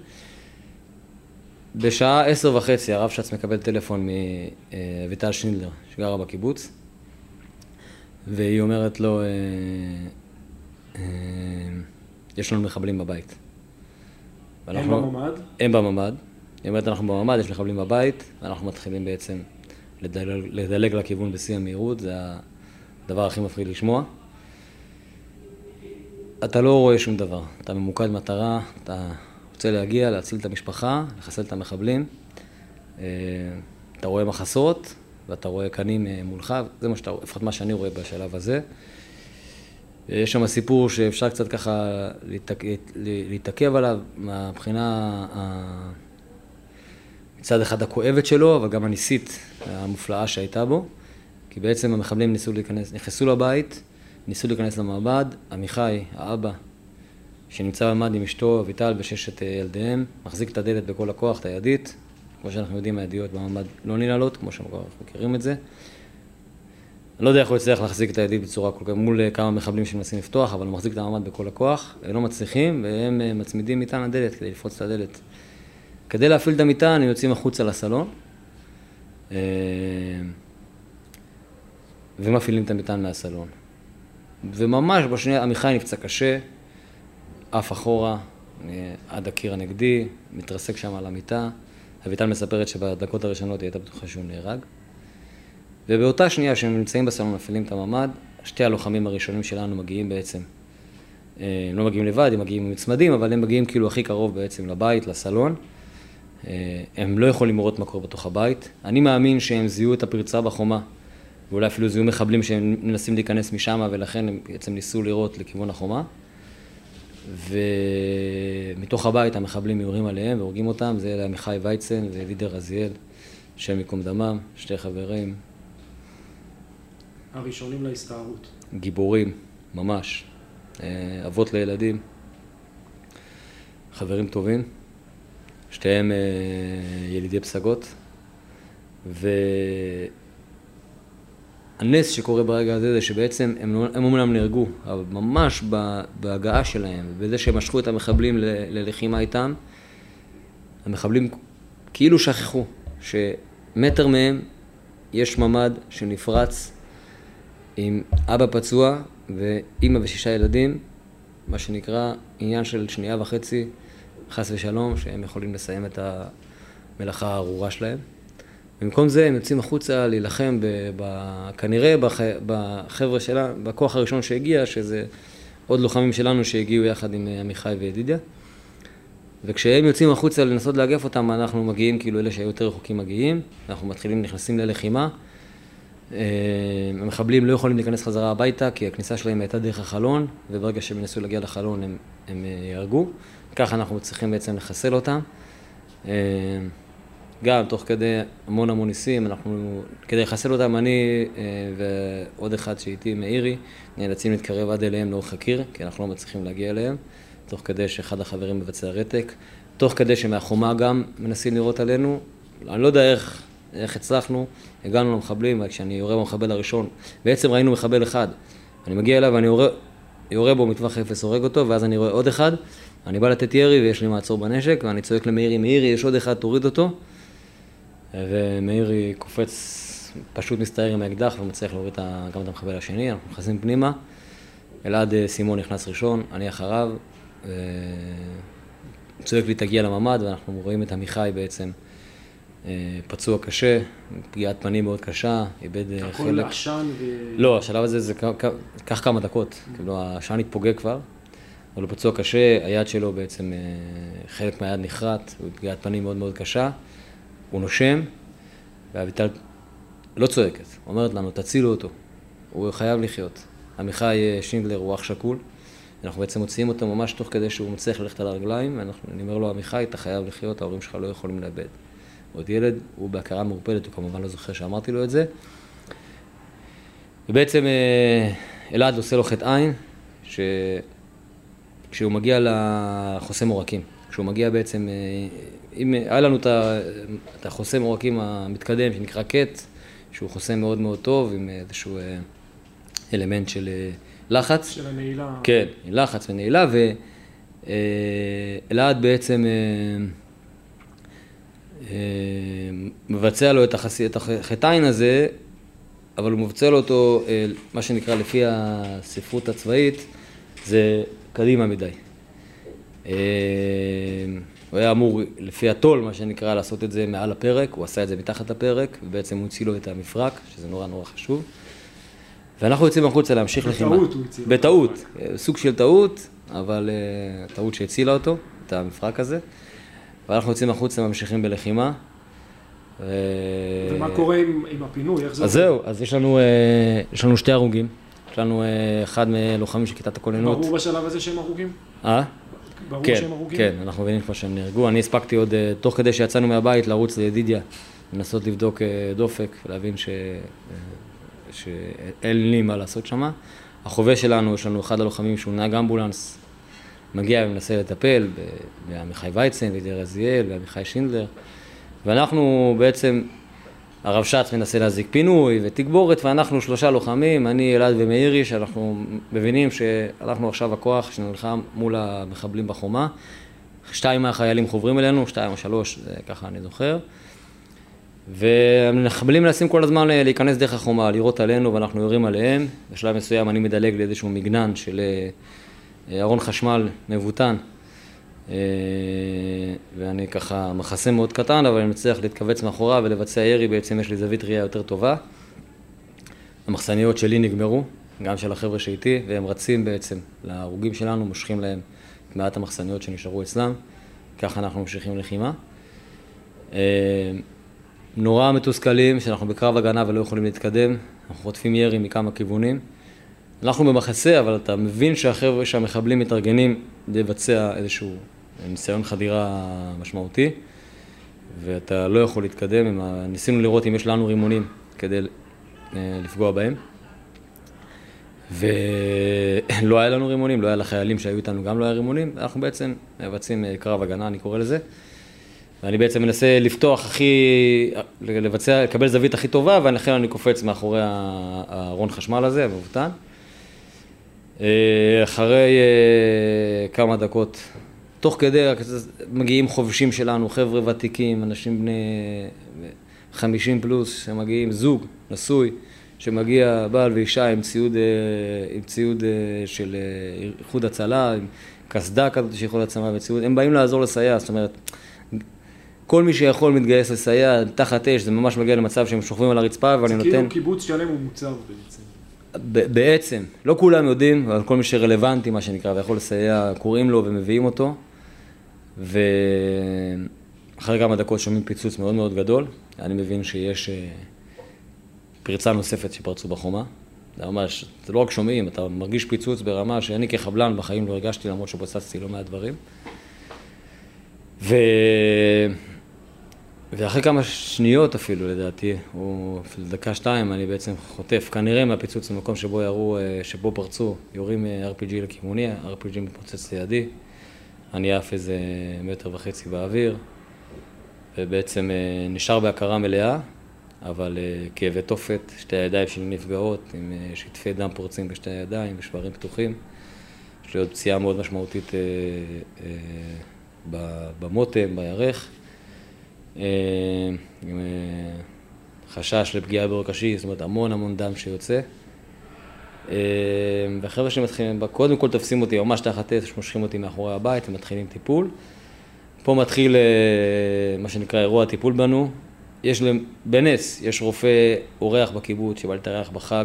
בשעה עשר וחצי הרב שץ מקבל טלפון מאביטל שינדלר, שגרה בקיבוץ, והיא אומרת לו, אה, אה, יש לנו מחבלים בבית. הם בממ"ד, הם בממ"ד. היא אומרת, אנחנו בממ"ד, יש מחבלים בבית, ואנחנו מתחילים בעצם לדלג, לדלג לכיוון בשיא המהירות, זה הדבר הכי מפחיד לשמוע. אתה לא רואה שום דבר, אתה ממוקד מטרה, אתה רוצה להגיע, להציל את המשפחה, לחסל את המחבלים. אה, אתה רואה מחסות, ואתה רואה קנים אה, מולך, זה מה שאתה, לפחות מה שאני רואה בשלב הזה. יש שם סיפור שאפשר קצת ככה להתעכ- להתעכב עליו מהבחינה מצד אחד הכואבת שלו, אבל גם הניסית המופלאה שהייתה בו, כי בעצם המחבלים ניסו להיכנס, נכנסו לבית, ניסו להיכנס למעבד, עמיחי, האבא, שנמצא בממ"ד עם אשתו, אביטל וששת אה, ילדיהם, מחזיק את הדלת בכל הכוח, את הידית, כמו שאנחנו יודעים, הידיות בממ"ד לא ננעלות, כמו שאנחנו מכירים את זה. אני לא יודע איך הוא הצליח להחזיק את הידית בצורה כל כך, מול אה, כמה מחבלים שמנסים לפתוח, אבל הוא מחזיק את המעמד בכל הכוח, הם לא מצליחים, והם אה, מצמידים מטען לדלת כדי לפרוץ את הדלת. כדי להפעיל את המטען, הם יוצאים החוצה לסלון, אה, ומפעילים את המטען מהסלון. וממש בשנייה, עמיחי נפצע קשה, עף אחורה, עד הקיר הנגדי, מתרסק שם על המיטה. אביטל מספרת שבדקות הראשונות היא הייתה בטוחה שהוא נהרג. ובאותה שנייה שהם נמצאים בסלון, מפעילים את הממ"ד, שתי הלוחמים הראשונים שלנו מגיעים בעצם, אה, הם לא מגיעים לבד, הם מגיעים מוצמדים, אבל הם מגיעים כאילו הכי קרוב בעצם לבית, לסלון. אה, הם לא יכולים לראות מה קורה בתוך הבית. אני מאמין שהם זיהו את הפרצה בחומה, ואולי אפילו זיהו מחבלים שהם מנסים להיכנס משם, ולכן הם בעצם ניסו לירות לכיוון החומה. ומתוך הבית המחבלים יורים עליהם והורגים אותם, זה אלה עמיחי ויצן ולידר רזיאל, השם ייקום דמם, שתי חברים, הראשונים להסתערות. גיבורים, ממש, אה, אבות לילדים, חברים טובים, שתיהם אה, ילידי פסגות, והנס שקורה ברגע הזה זה שבעצם הם, לא- הם אומנם נהרגו, אבל ממש בהגעה שלהם, ובזה שהם משכו את המחבלים ללחימה איתם, המחבלים כאילו שכחו שמטר מהם יש ממ"ד שנפרץ עם אבא פצוע ואימא ושישה ילדים, מה שנקרא עניין של שנייה וחצי, חס ושלום, שהם יכולים לסיים את המלאכה הארורה שלהם. במקום זה הם יוצאים החוצה להילחם ב, ב, כנראה בח, בחבר'ה שלה, בכוח הראשון שהגיע, שזה עוד לוחמים שלנו שהגיעו יחד עם אה, עמיחי וידידיה. וכשהם יוצאים החוצה לנסות לאגף אותם, אנחנו מגיעים, כאילו אלה שהיו יותר רחוקים מגיעים, אנחנו מתחילים, נכנסים ללחימה. אה, המחבלים לא יכולים להיכנס חזרה הביתה, כי הכניסה שלהם הייתה דרך החלון, וברגע שהם ינסו להגיע לחלון הם, הם אה, יהרגו. ככה אנחנו צריכים בעצם לחסל אותם. אה, גם תוך כדי המון המון ניסים, אנחנו, כדי לחסל אותם, אני אה, ועוד אחד שאיתי, מאירי, נאלצים להתקרב עד אליהם לאורך הקיר, כי אנחנו לא מצליחים להגיע אליהם, תוך כדי שאחד החברים מבצע רתק, תוך כדי שמהחומה גם מנסים לירות עלינו. אני לא יודע איך, איך הצלחנו, הגענו למחבלים, כשאני יורה במחבל הראשון, בעצם ראינו מחבל אחד. אני מגיע אליו ואני יורה, יורה בו מטווח אפס, הורג אותו, ואז אני רואה עוד אחד, אני בא לתת ירי ויש לי מעצור בנשק, ואני צועק למאירי, מאירי, יש עוד אחד, תוריד אותו. ומאירי קופץ, פשוט מסתער עם האקדח ומצליח להוריד גם את המחבל השני, אנחנו נכנסים פנימה. אלעד אה, סימון נכנס ראשון, אני אחריו. צועק לי, תגיע לממ"ד, ואנחנו רואים את עמיחי בעצם. אה, פצוע קשה, פגיעת פנים מאוד קשה, איבד אה, חלק. הכל עשן ו... לא, השלב הזה זה קח כמה דקות, כאילו העשן התפוגג כבר, אבל הוא פצוע קשה, היד שלו בעצם, אה, חלק מהיד נחרט, הוא פגיעת פנים מאוד מאוד קשה, הוא נושם, ואביטל לא צועקת, אומרת לנו, תצילו אותו, הוא חייב לחיות. עמיחי שינדלר הוא אח שכול, אנחנו בעצם מוציאים אותו ממש תוך כדי שהוא מצליח ללכת על הרגליים, ואני אומר לו, עמיחי, אתה חייב לחיות, ההורים שלך לא יכולים לאבד. עוד ילד, הוא בהכרה מעורפלת, הוא כמובן לא זוכר שאמרתי לו את זה. ובעצם אה, אלעד עושה לו חטא עין, שכשהוא מגיע לחוסם עורקים, כשהוא מגיע בעצם, אה, אם היה לנו את החוסם עורקים המתקדם שנקרא קט, שהוא חוסם מאוד מאוד טוב, עם איזשהו אה, אלמנט של לחץ. של הנעילה. כן, לחץ ונעילה, ואלעד בעצם אה, מבצע לו את, החס... את החטאין הזה, אבל הוא מבצע לו אותו, אה, מה שנקרא לפי הספרות הצבאית, זה קדימה מדי. אה, הוא היה אמור, לפי הטול, מה שנקרא, לעשות את זה מעל הפרק, הוא עשה את זה מתחת לפרק, ובעצם הוא הוציא לו את המפרק, שזה נורא נורא חשוב. ואנחנו יוצאים החוצה להמשיך לחימה. בטעות הוא הציל. בטעות, סוג של טעות, אבל טעות שהצילה אותו, את המפרק הזה. ואנחנו יוצאים החוצה, ממשיכים בלחימה. ומה קורה עם, עם הפינוי? איך זה אז זהו, אז יש לנו, אה, יש לנו שתי הרוגים. לנו אה, אחד מלוחמים של כיתת הכוננות. ברור בשלב הזה שהם הרוגים? אה? ברור כן, שהם הרוגים? כן, אנחנו מבינים כבר שהם נהרגו. אני הספקתי עוד, אה, תוך כדי שיצאנו מהבית, לרוץ לידידיה, לנסות לבדוק דופק, להבין ש... שאין לי מה לעשות שם. החובש שלנו, יש לנו אחד הלוחמים שהוא נהג אמבולנס, מגיע ומנסה לטפל בעמיחי ויצן וידי רזיאל ועמיחי שינדלר ואנחנו בעצם, הרב שץ מנסה להזיק פינוי ותגבורת ואנחנו שלושה לוחמים, אני, אלעד ומאירי, שאנחנו מבינים שאנחנו עכשיו הכוח שנלחם מול המחבלים בחומה. שתיים מהחיילים חוברים אלינו, שתיים או שלוש, זה ככה אני זוכר. והמחבלים מנסים כל הזמן להיכנס דרך החומה, לירות עלינו ואנחנו יורים עליהם. בשלב מסוים אני מדלג לאיזשהו מגנן של ארון חשמל מבוטן, אה, ואני ככה מחסה מאוד קטן, אבל אני מצליח להתכווץ מאחוריו ולבצע ירי, בעצם יש לי זווית ראייה יותר טובה. המחסניות שלי נגמרו, גם של החבר'ה שאיתי, והם רצים בעצם להרוגים שלנו, מושכים להם את מעט המחסניות שנשארו אצלם, ככה אנחנו ממשיכים לחימה. אה, נורא מתוסכלים שאנחנו בקרב הגנה ולא יכולים להתקדם, אנחנו חוטפים ירי מכמה כיוונים. אנחנו במחסה, אבל אתה מבין שהחבר'ה, שהמחבלים מתארגנים לבצע איזשהו ניסיון חדירה משמעותי, ואתה לא יכול להתקדם. ניסינו לראות אם יש לנו רימונים כדי אה, לפגוע בהם. ולא היה לנו רימונים, לא היה לחיילים שהיו איתנו גם לא היה רימונים, אנחנו בעצם מבצעים אה, קרב הגנה, אני קורא לזה. ואני בעצם מנסה לפתוח הכי, לבצע, לקבל זווית הכי טובה, ולכן אני קופץ מאחורי הארון חשמל הזה, המבוטן. אה, אחרי כמה דקות, תוך כדי מגיעים חובשים שלנו, חבר'ה ותיקים, אנשים בני 50 פלוס, שמגיעים, זוג, נשוי, שמגיע בעל ואישה עם ציוד, אה, עם ציוד של איחוד הצלה, עם קסדה כזאת של איחוד הצלה וציוד, הם באים לעזור לסייע, זאת אומרת, כל מי שיכול מתגייס לסייע, תחת אש, זה ממש מגיע למצב שהם שוכבים על הרצפה ואני נותן... זה כאילו קיבוץ שלם הוא מוצב בעצם. בעצם, לא כולם יודעים, אבל כל מי שרלוונטי, מה שנקרא, ויכול לסייע, קוראים לו ומביאים אותו. ואחרי כמה דקות שומעים פיצוץ מאוד מאוד גדול. אני מבין שיש אה, פרצה נוספת שפרצו בחומה. זה ממש, זה לא רק שומעים, אתה מרגיש פיצוץ ברמה שאני כחבלן בחיים לא הרגשתי, למרות שפוצצתי לא מעט דברים. ו... ואחרי כמה שניות אפילו, לדעתי, או אפילו דקה שתיים, אני בעצם חוטף, כנראה מהפיצוץ במקום שבו ירו, אה, שבו פרצו, יורים אה, RPG לכיווני, RPG מתפוצץ לידי, אני עף איזה מטר וחצי באוויר, ובעצם אה, נשאר בהכרה מלאה, אבל כאבי תופת, שתי הידיים שלי נפגעות, עם שטפי דם פורצים בשתי הידיים, ושברים פתוחים. יש לי עוד פציעה מאוד משמעותית במוטם, בירך. עם חשש לפגיעה בעורק השיעי, זאת אומרת המון המון דם שיוצא. והחבר'ה שמתחילים, קודם כל תופסים אותי ממש תחת אש, מושכים אותי מאחורי הבית ומתחילים טיפול. פה מתחיל מה שנקרא אירוע טיפול בנו. יש, בנס, יש רופא אורח בקיבוץ שבא להתארח בחג,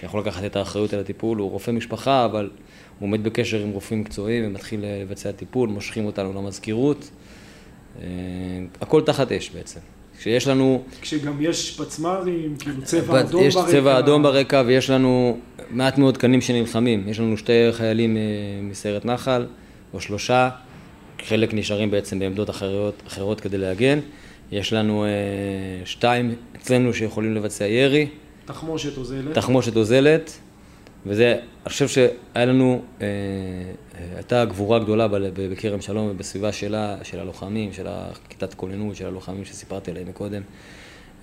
שיכול לקחת את האחריות על הטיפול, הוא רופא משפחה, אבל הוא עומד בקשר עם רופאים מקצועיים ומתחיל לבצע טיפול, מושכים אותנו למזכירות. אה, הכל תחת אש בעצם. כשיש לנו... כשגם יש פצמ"רים, כאילו צבע אדום יש ברקע. יש צבע אדום ברקע ויש לנו מעט מאוד תקנים שנלחמים. יש לנו שתי חיילים אה, מסיירת נחל, או שלושה, חלק נשארים בעצם בעמדות אחרות, אחרות כדי להגן. יש לנו אה, שתיים אצלנו שיכולים לבצע ירי. תחמושת אוזלת. תחמושת אוזלת, וזה, אני חושב שהיה לנו, אה, הייתה גבורה גדולה בכרם שלום ובסביבה שלה, של הלוחמים, של כיתת כוננות, של הלוחמים שסיפרתי עליהם מקודם,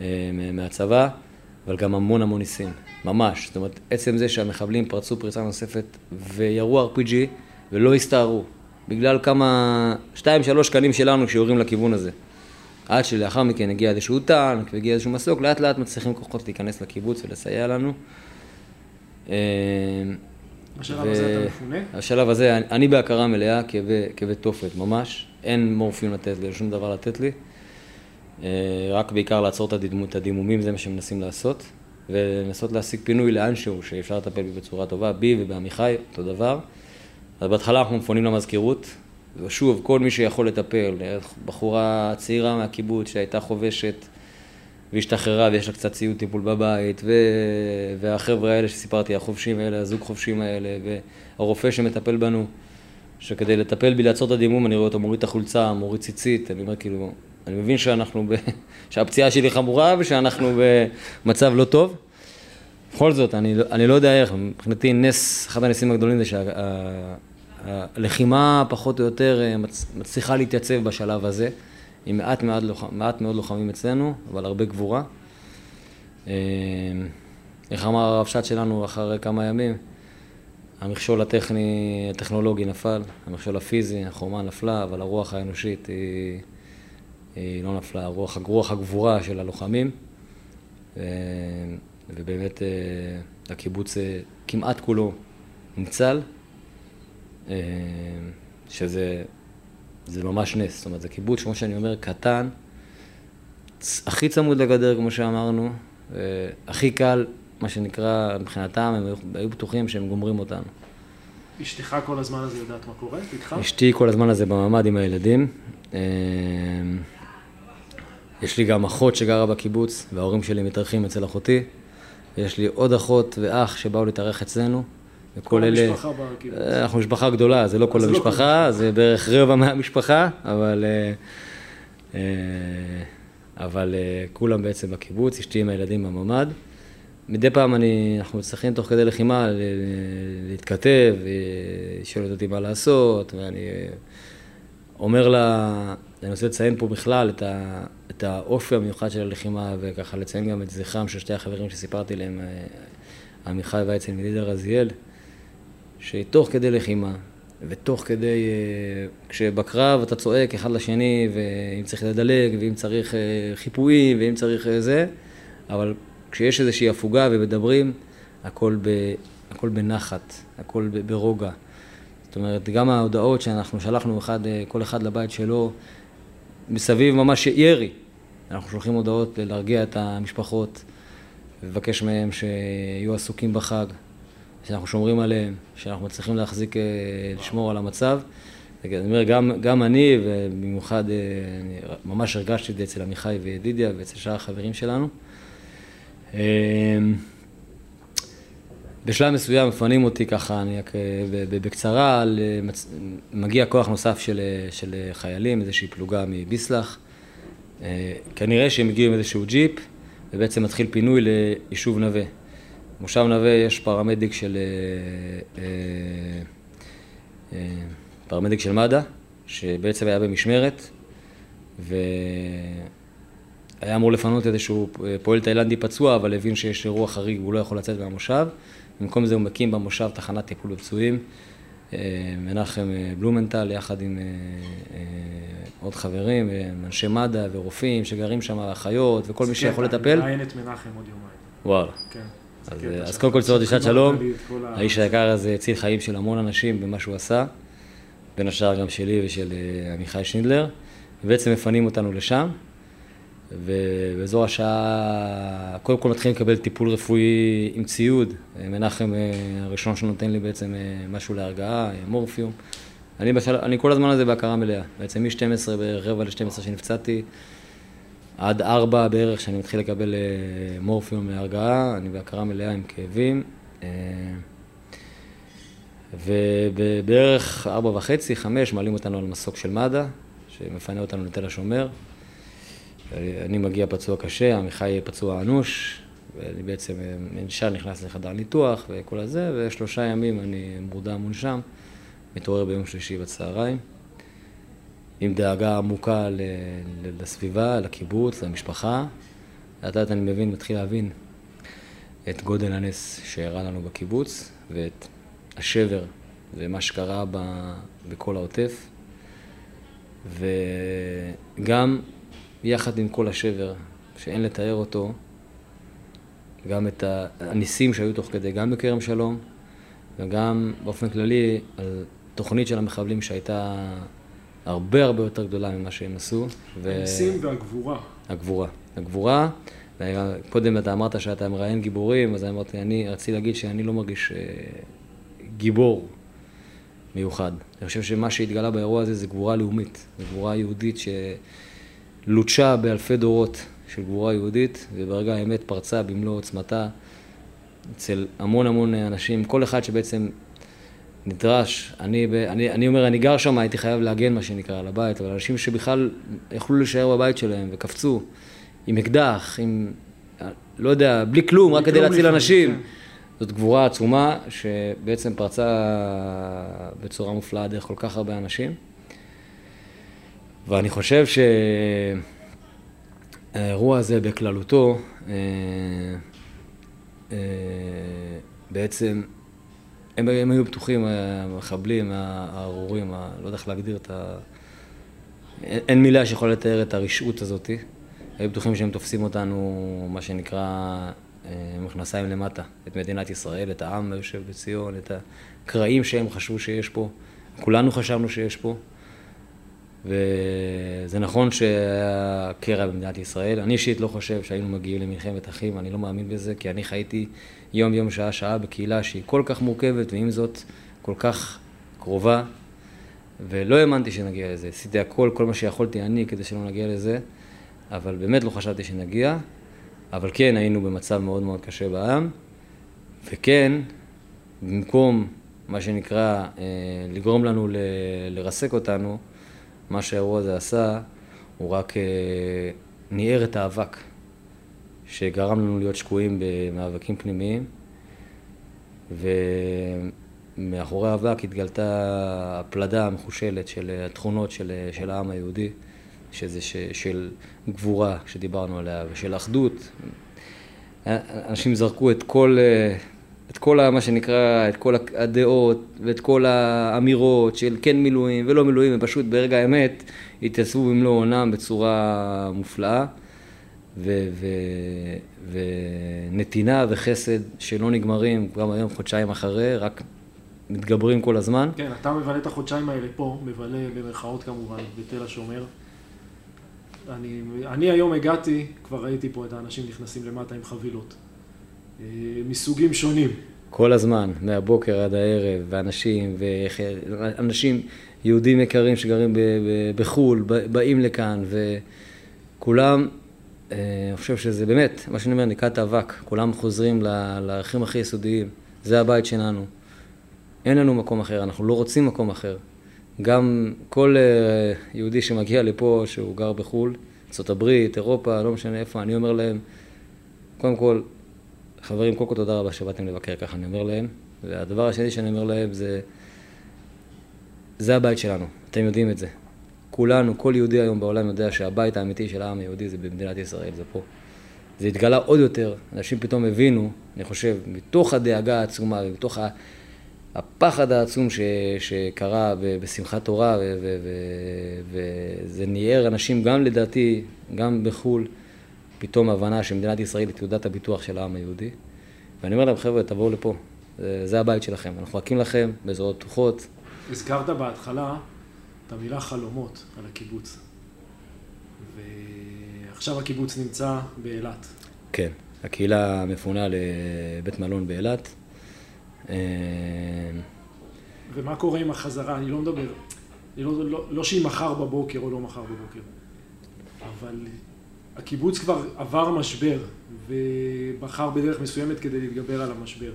אה, מהצבא, אבל גם המון המון ניסים, ממש. זאת אומרת, עצם זה שהמחבלים פרצו פריצה נוספת וירו RPG ולא הסתערו, בגלל כמה, שתיים, שלוש שקלים שלנו שיורים לכיוון הזה. עד שלאחר מכן הגיע איזשהו טנק והגיע איזשהו מסוק, לאט לאט מצליחים כוחות להיכנס לקיבוץ ולסייע לנו. בשלב הזה אתה מפונה? בשלב הזה אני בהכרה מלאה, כאבי תופת, ממש. אין מורפין לתת לי, שום דבר לתת לי. אה, רק בעיקר לעצור את הדימומים, זה מה שמנסים לעשות. ולנסות להשיג פינוי לאנשהו שאפשר לטפל בי בצורה טובה, בי ובעמיחי, אותו דבר. אז בהתחלה אנחנו מפונים למזכירות, ושוב, כל מי שיכול לטפל, בחורה צעירה מהקיבוץ שהייתה חובשת והשתחררה ויש לה קצת ציוד טיפול בבית, ו... והחבר'ה האלה שסיפרתי, החובשים האלה, הזוג חובשים האלה, והרופא שמטפל בנו, שכדי לטפל בי, לעצור את הדימום, אני רואה אותו מוריד את החולצה, מוריד ציצית, אני אומר כאילו, אני מבין שאנחנו, ב... *laughs* שהפציעה שלי חמורה ושאנחנו במצב לא טוב. בכל זאת, אני, אני לא יודע איך, מבחינתי נס, אחד הניסים הגדולים זה שה... הלחימה פחות או יותר אה, מצליחה להתייצב בשלב הזה, עם מעט, מעט, מעט מאוד לוחמים אצלנו, אבל הרבה גבורה. אה, איך אמר הרבש"ץ שלנו אחרי כמה ימים? המכשול הטכני, הטכנולוגי נפל, המכשול הפיזי, החומה נפלה, אבל הרוח האנושית היא, היא לא נפלה, הרוח, הרוח הגבורה של הלוחמים. ובאמת אה, הקיבוץ כמעט כולו ניצל. אה, שזה זה ממש נס, זאת אומרת, זה קיבוץ, כמו שאני אומר, קטן, הכי צמוד לגדר, כמו שאמרנו, אה, הכי קל, מה שנקרא, מבחינתם, הם היו בטוחים שהם גומרים אותנו. אשתך כל הזמן הזה יודעת מה קורה? איתך? אשתי כל הזמן הזה בממ"ד עם הילדים. אה, יש לי גם אחות שגרה בקיבוץ, וההורים שלי מתארחים אצל אחותי. ויש לי עוד אחות ואח שבאו להתארח אצלנו. וכל אלה... המשפחה בקיבוץ. אה, אנחנו משפחה גדולה, זה לא כל לא המשפחה, זה בערך רבע מהמשפחה, אבל... אה, אה, אבל כולם בעצם בקיבוץ, אשתי עם הילדים בממ"ד. מדי פעם אני, אנחנו צריכים תוך כדי לחימה להתכתב, היא שואלת אותי מה לעשות, ואני אומר לה, אני רוצה לציין פה בכלל את, ה, את האופי המיוחד של הלחימה, וככה לציין גם את זכרם של שתי החברים שסיפרתי להם, עמיחי ויצן ודידה רזיאל. שתוך כדי לחימה, ותוך כדי, אה, כשבקרב אתה צועק אחד לשני, ואם צריך לדלג, ואם צריך אה, חיפויים, ואם צריך אה, זה, אבל כשיש איזושהי הפוגה ומדברים, הכל, ב, הכל בנחת, הכל ברוגע. זאת אומרת, גם ההודעות שאנחנו שלחנו אחד, כל אחד לבית שלו, מסביב ממש ירי. אנחנו שולחים הודעות להרגיע את המשפחות, לבקש מהם שיהיו עסוקים בחג. שאנחנו שומרים עליהם, שאנחנו מצליחים להחזיק, אה, לשמור על המצב. אני אומר, גם, גם אני, ובמיוחד, אה, אני ממש הרגשתי את זה אצל עמיחי וידידיה ואצל שאר החברים שלנו. אה, בשלב מסוים מפנים אותי ככה, אני רק בקצרה, מגיע כוח נוסף של, של חיילים, איזושהי פלוגה מביסלח. כנראה שהם הגיעו עם איזשהו ג'יפ, ובעצם מתחיל פינוי ליישוב נווה. במושב נווה יש פרמדיק של... אה, אה, אה, פרמדיק של מד"א, שבעצם היה במשמרת, והיה אמור לפנות איזשהו פועל תאילנדי פצוע, אבל הבין שיש אירוע חריג והוא לא יכול לצאת מהמושב. במקום זה הוא מקים במושב תחנת טיפול בפצועים, מנחם בלומנטל יחד עם עוד חברים, אנשי מד"א ורופאים שגרים שם, אחיות וכל מי שיכול לטפל. אני מראיין את מנחם עוד יומיים. וואלה. כן. אז, כן, אז עכשיו, קודם כל צורת לשעת שלום, האיש היקר הזה הציל חיים של המון אנשים במה שהוא עשה, בין השאר גם שלי ושל אה, עמיחי שינדלר, ובעצם מפנים אותנו לשם, ובאזור השעה, קודם כל מתחילים לקבל טיפול רפואי עם ציוד, אה, מנחם אה, הראשון שנותן לי בעצם אה, משהו להרגעה, אה, מורפיום. אני, בשל... אני כל הזמן הזה בהכרה מלאה, בעצם מ-12 בערך רבע ל-12 שנפצעתי, עד ארבע בערך שאני מתחיל לקבל אה, מורפיום להרגעה, אני בהכרה מלאה עם כאבים. אה, ובערך ארבע וחצי, חמש, מעלים אותנו על מסוק של מד"א, שמפנה אותנו לתל השומר. אה, אני מגיע פצוע קשה, עמיחי פצוע אנוש, ואני בעצם אה, ישר נכנס לחדר ניתוח וכל הזה, ושלושה ימים אני מורדם מונשם, מתעורר ביום שלישי בצהריים. עם דאגה עמוקה לסביבה, לקיבוץ, למשפחה. לאט לאט אני מבין, מתחיל להבין את גודל הנס שאירע לנו בקיבוץ ואת השבר ומה שקרה ב- בכל העוטף. וגם יחד עם כל השבר, שאין לתאר אותו, גם את הניסים שהיו תוך כדי, גם בכרם שלום, וגם באופן כללי על תוכנית של המחבלים שהייתה הרבה הרבה יותר גדולה ממה שהם עשו. ו- הניסים והגבורה. הגבורה. הגבורה, קודם אתה אמרת שאתה מראיין גיבורים, אז אמרתי, אני רציתי להגיד שאני לא מרגיש אה, גיבור מיוחד. אני חושב שמה שהתגלה באירוע הזה זה גבורה לאומית, זה גבורה יהודית שלוטשה באלפי דורות של גבורה יהודית, וברגע האמת פרצה במלוא עוצמתה אצל המון המון אנשים, כל אחד שבעצם נדרש, אני, ב- אני, אני אומר, אני גר שם, הייתי חייב להגן, מה שנקרא, על הבית, אבל אנשים שבכלל יכלו להישאר בבית שלהם וקפצו עם אקדח, עם, לא יודע, בלי כלום, רק כדי להציל אנשים. כן. זאת גבורה עצומה שבעצם פרצה בצורה מופלאה דרך כל כך הרבה אנשים. ואני חושב שהאירוע הזה בכללותו, אה, אה, בעצם הם, הם היו בטוחים, המחבלים, הארורים, ה- לא יודע איך להגדיר את ה... אין, אין מילה שיכולה לתאר את הרשעות הזאת. היו בטוחים שהם תופסים אותנו, מה שנקרא, אה, מכנסיים למטה, את מדינת ישראל, את העם היושב בציון, את הקרעים שהם חשבו שיש פה. כולנו חשבנו שיש פה. וזה נכון שהיה קרע במדינת ישראל. אני אישית לא חושב שהיינו מגיעים למלחמת אחים, אני לא מאמין בזה, כי אני חייתי יום-יום, שעה-שעה בקהילה שהיא כל כך מורכבת, ועם זאת כל כך קרובה, ולא האמנתי שנגיע לזה. עשיתי הכל, כל מה שיכולתי אני כדי שלא נגיע לזה, אבל באמת לא חשבתי שנגיע. אבל כן, היינו במצב מאוד מאוד קשה בעם, וכן, במקום, מה שנקרא, אה, לגרום לנו לרסק אותנו, מה שהאירוע הזה עשה, הוא רק אה, ניער את האבק שגרם לנו להיות שקועים במאבקים פנימיים, ומאחורי האבק התגלתה הפלדה המחושלת של התכונות של, של העם היהודי, שזה ש, של גבורה שדיברנו עליה, ושל אחדות. אנשים זרקו את כל, אה, את כל ה- מה שנקרא, את כל הדעות ואת כל האמירות של כן מילואים ולא מילואים, הם פשוט ברגע האמת התייצבו במלוא עונם בצורה מופלאה, ו- ו- ונתינה וחסד שלא נגמרים, גם היום חודשיים אחרי, רק מתגברים כל הזמן. כן, אתה מבלה את החודשיים האלה פה, מבלה במרכאות כמובן, בתל השומר. אני, אני היום הגעתי, כבר ראיתי פה את האנשים נכנסים למטה עם חבילות. אה, מסוגים שונים. כל הזמן, מהבוקר עד הערב, ואנשים, ואנשים, יהודים יקרים שגרים ב- ב- בחו"ל, באים לכאן, וכולם, אה, אני חושב שזה באמת, מה שאני אומר, נקראת אבק, כולם חוזרים לערכים הכי יסודיים, זה הבית שלנו. אין לנו מקום אחר, אנחנו לא רוצים מקום אחר. גם כל אה, יהודי שמגיע לפה, שהוא גר בחו"ל, ארה"ב, אירופה, לא משנה איפה, אני אומר להם, קודם כל, חברים, קודם כל תודה רבה שבאתם לבקר, ככה אני אומר להם. והדבר השני שאני אומר להם זה, זה הבית שלנו, אתם יודעים את זה. כולנו, כל יהודי היום בעולם יודע שהבית האמיתי של העם היהודי זה במדינת ישראל, זה פה. זה התגלה עוד יותר, אנשים פתאום הבינו, אני חושב, מתוך הדאגה העצומה ומתוך הפחד העצום ש, שקרה בשמחת תורה, וזה ניער אנשים גם לדעתי, גם בחו"ל, פתאום הבנה שמדינת ישראל היא תעודת הביטוח של העם היהודי. ואני אומר להם, חבר'ה, תבואו לפה, זה, הבית שלכם, אנחנו מחכים לכם בזרועות פתוחות. הזכרת בהתחלה את המילה חלומות על הקיבוץ. ועכשיו הקיבוץ נמצא באילת. כן, הקהילה מפונה לבית מלון באילת. אה, ומה קורה עם החזרה? אני לא מדבר, אני לא, לא, לא שהיא מחר בבוקר או לא מחר בבוקר, אבל הקיבוץ כבר עבר משבר ובחר בדרך מסוימת כדי להתגבר על המשבר.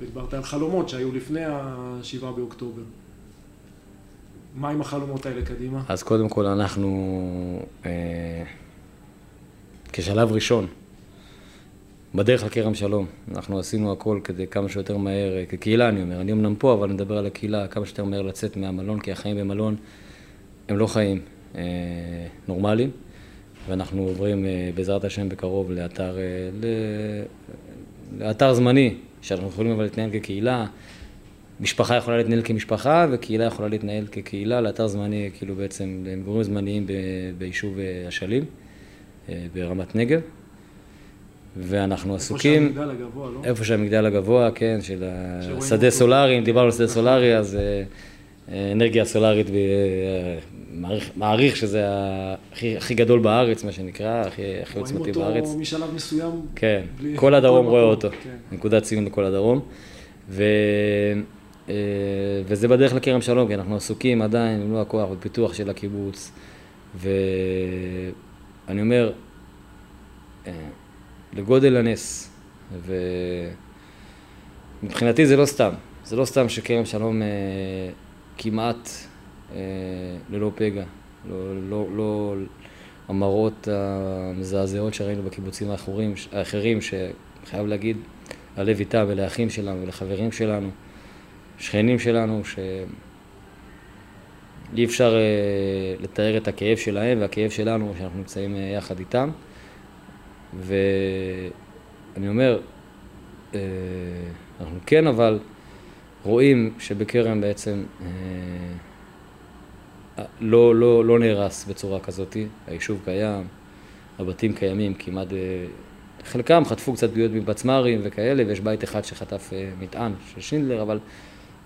ודיברת על חלומות שהיו לפני השבעה באוקטובר. מה עם החלומות האלה קדימה? אז קודם כל אנחנו, אה, כשלב ראשון, בדרך לכרם שלום, אנחנו עשינו הכל כדי כמה שיותר מהר, אה, כקהילה אני אומר, אני אמנם פה, אבל אני מדבר על הקהילה, כמה שיותר מהר לצאת מהמלון, כי החיים במלון הם לא חיים אה, נורמליים, ואנחנו עוברים אה, בעזרת השם בקרוב לאתר, אה, לאתר זמני, שאנחנו יכולים אבל להתנהל כקהילה. משפחה יכולה להתנהל כמשפחה וקהילה יכולה להתנהל כקהילה לאתר זמני, כאילו בעצם למגורים זמניים ביישוב אה, אשלים ברמת נגב. ואנחנו עסוקים... איפה שהמגדל הגבוה, לא? איפה שהמגדל הגבוה, כן, של השדה סולארי, אם דיברנו על שדה סולארי, אז אנרגיה סולארית, מעריך, מעריך שזה הכי, הכי גדול בארץ, מה שנקרא, הכי, הכי עוצמתי בארץ. רואים אותו משלב מסוים. כן, כל הדרום רואה אותו, כן. נקודת ציון לכל הדרום. ו... אה, וזה בדרך לכרם שלום, כי אנחנו עסוקים עדיין במלוא הכוח בפיתוח של הקיבוץ. ואני אומר, אה, לגודל הנס, ומבחינתי זה לא סתם, זה לא סתם שכרם שלום אה, כמעט ללא פגע, לא, לא, לא המראות המזעזעות שראינו בקיבוצים האחרים, האחרים, שחייב להגיד, הלב איתה ולאחים שלנו ולחברים שלנו. שכנים שלנו, שאי אפשר uh, לתאר את הכאב שלהם והכאב שלנו שאנחנו נמצאים uh, יחד איתם. ואני אומר, uh, אנחנו כן אבל רואים שבכרם בעצם uh, לא, לא, לא נהרס בצורה כזאת, היישוב קיים, הבתים קיימים כמעט, uh, חלקם חטפו קצת פגיעות מפצמ"רים וכאלה, ויש בית אחד שחטף uh, מטען של שינדלר, אבל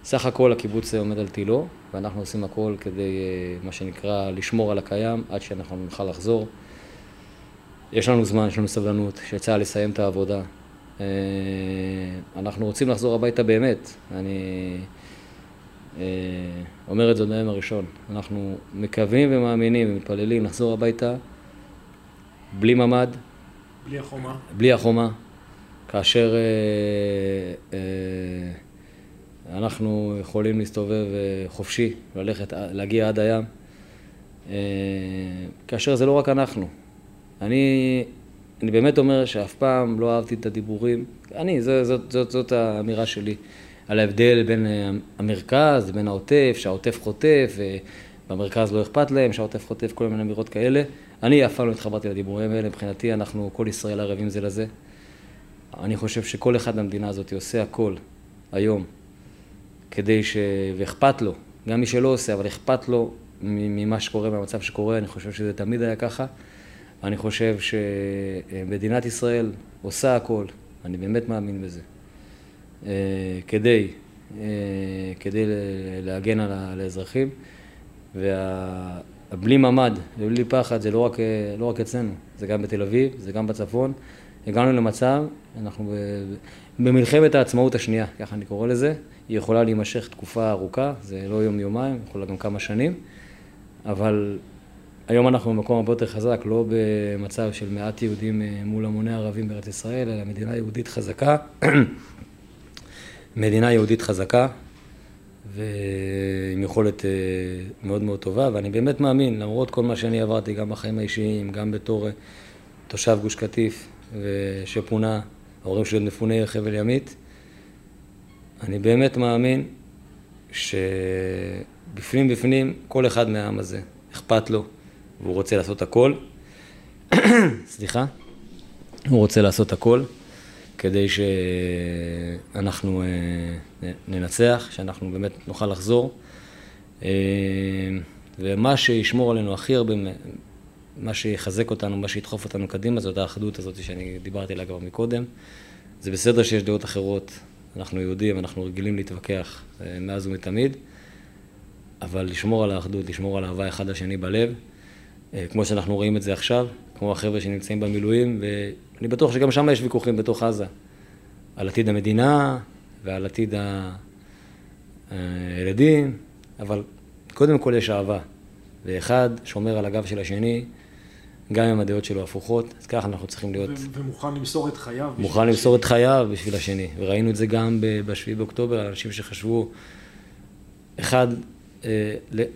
סך הכל הקיבוץ עומד על תילו, ואנחנו עושים הכל כדי, אה, מה שנקרא, לשמור על הקיים עד שאנחנו נוכל לחזור. יש לנו זמן, יש לנו סבלנות, שצה"ל יסיים את העבודה. אה, אנחנו רוצים לחזור הביתה באמת. אני אה, אומר את זה מהיום הראשון. אנחנו מקווים ומאמינים ומתפללים לחזור הביתה בלי ממ"ד. בלי החומה. בלי החומה. כאשר... אנחנו יכולים להסתובב אה, חופשי, ללכת, להגיע עד הים, אה, כאשר זה לא רק אנחנו. אני, אני באמת אומר שאף פעם לא אהבתי את הדיבורים, אני, זאת, זאת, זאת, זאת האמירה שלי, על ההבדל בין אה, המרכז לבין העוטף, שהעוטף חוטף, ובמרכז לא אכפת להם, שהעוטף חוטף, כל מיני אמירות כאלה. אני אף פעם לא התחברתי לדיבורים האלה, מבחינתי אנחנו, כל ישראל ערבים זה לזה. אני חושב שכל אחד במדינה הזאת עושה הכל היום כדי ש... ואכפת לו, גם מי שלא עושה, אבל אכפת לו ממה שקורה, מהמצב שקורה, אני חושב שזה תמיד היה ככה. אני חושב שמדינת ישראל עושה הכל, אני באמת מאמין בזה, אה, כדי, אה, כדי להגן על האזרחים. ובלי ממ"ד ובלי פחד זה לא רק, לא רק אצלנו, זה גם בתל אביב, זה גם בצפון. הגענו למצב, אנחנו במלחמת העצמאות השנייה, ככה אני קורא לזה, היא יכולה להימשך תקופה ארוכה, זה לא יום-יומיים, יכולה גם כמה שנים, אבל היום אנחנו במקום הרבה יותר חזק, לא במצב של מעט יהודים אה, מול המוני ערבים בארץ ישראל, אלא מדינה יהודית חזקה, *clears throat* מדינה יהודית חזקה, ועם יכולת אה, מאוד מאוד טובה, ואני באמת מאמין, למרות כל מה שאני עברתי, גם בחיים האישיים, גם בתור אה, תושב גוש קטיף, שפונה, ההורים שלי מפוני חבל ימית, אני באמת מאמין שבפנים בפנים כל אחד מהעם הזה אכפת לו והוא רוצה לעשות הכל, *coughs* סליחה, הוא רוצה לעשות הכל כדי שאנחנו אה, ננצח, שאנחנו באמת נוכל לחזור. אה, ומה שישמור עלינו הכי הרבה, מה שיחזק אותנו, מה שידחוף אותנו קדימה, זאת האחדות הזאת שאני דיברתי עליה כבר מקודם. זה בסדר שיש דעות אחרות, אנחנו יהודים, אנחנו רגילים להתווכח אה, מאז ומתמיד, אבל לשמור על האחדות, לשמור על אהבה אחד לשני בלב, כמו שאנחנו רואים את זה עכשיו, כמו החבר'ה שנמצאים במילואים, ואני בטוח שגם שם יש ויכוחים בתוך עזה, על עתיד המדינה ועל עתיד הילדים, אבל קודם כל יש אהבה, ואחד שומר על הגב של השני, גם אם הדעות שלו הפוכות, אז ככה אנחנו צריכים להיות... ומוכן למסור את חייו. מוכן למסור את חייו בשביל השני, וראינו את זה גם ב-7 באוקטובר, אנשים שחשבו, אחד, אה,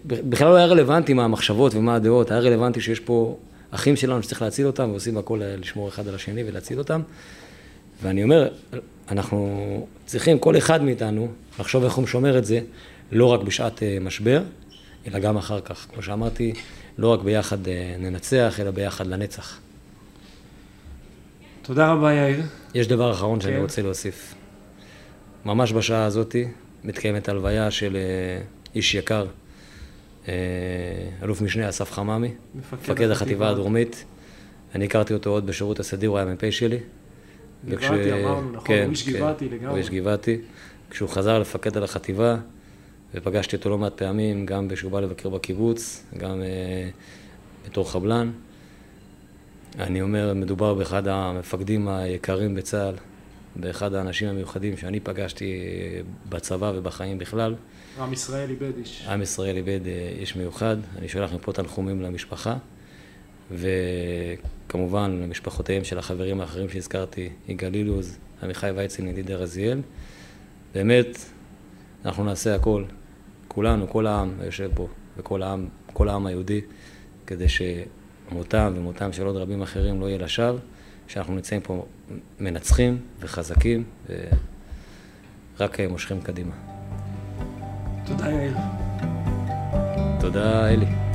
בכלל לא היה רלוונטי מה המחשבות ומה הדעות, היה רלוונטי שיש פה אחים שלנו שצריך להציל אותם, ועושים הכל לשמור אחד על השני ולהציל אותם. ואני אומר, אנחנו צריכים, כל אחד מאיתנו, לחשוב איך הוא שומר את זה, לא רק בשעת אה, משבר, אלא גם אחר כך. כמו שאמרתי, לא רק ביחד אה, ננצח, אלא ביחד לנצח. תודה רבה, יאיר. יש דבר אחרון כן. שאני רוצה להוסיף. ממש בשעה הזאתי מתקיימת הלוויה של אה, איש יקר, אלוף משנה אסף חממי, מפקד החטיבה הדרומית. אני הכרתי אותו עוד בשירות הסדיר, הוא היה מ"פ שלי. גבעתי, אמרנו, נכון, כן, הוא איש כן, גבעתי לגמרי. הוא איש גבעתי. כשהוא חזר לפקד על החטיבה, ופגשתי אותו לא מעט פעמים, גם כשהוא בא לבקר בקיבוץ, גם אה, בתור חבלן. אני אומר, מדובר באחד המפקדים היקרים בצה"ל, באחד האנשים המיוחדים שאני פגשתי בצבא ובחיים בכלל. עם ישראל איבד איש. עם ישראל איבד אה, איש מיוחד. אני שולח מפה תנחומים למשפחה, וכמובן למשפחותיהם של החברים האחרים שהזכרתי, יגאל אילוז, עמיחי ויצין, ידידי רזיאל. באמת, אנחנו נעשה הכל, כולנו, כל העם היושב פה, וכל העם, כל העם היהודי, כדי שמותם ומותם של עוד רבים אחרים לא יהיה לשווא, שאנחנו נמצאים פה מנצחים וחזקים ורק מושכים קדימה. תודה יאיר. תודה אלי.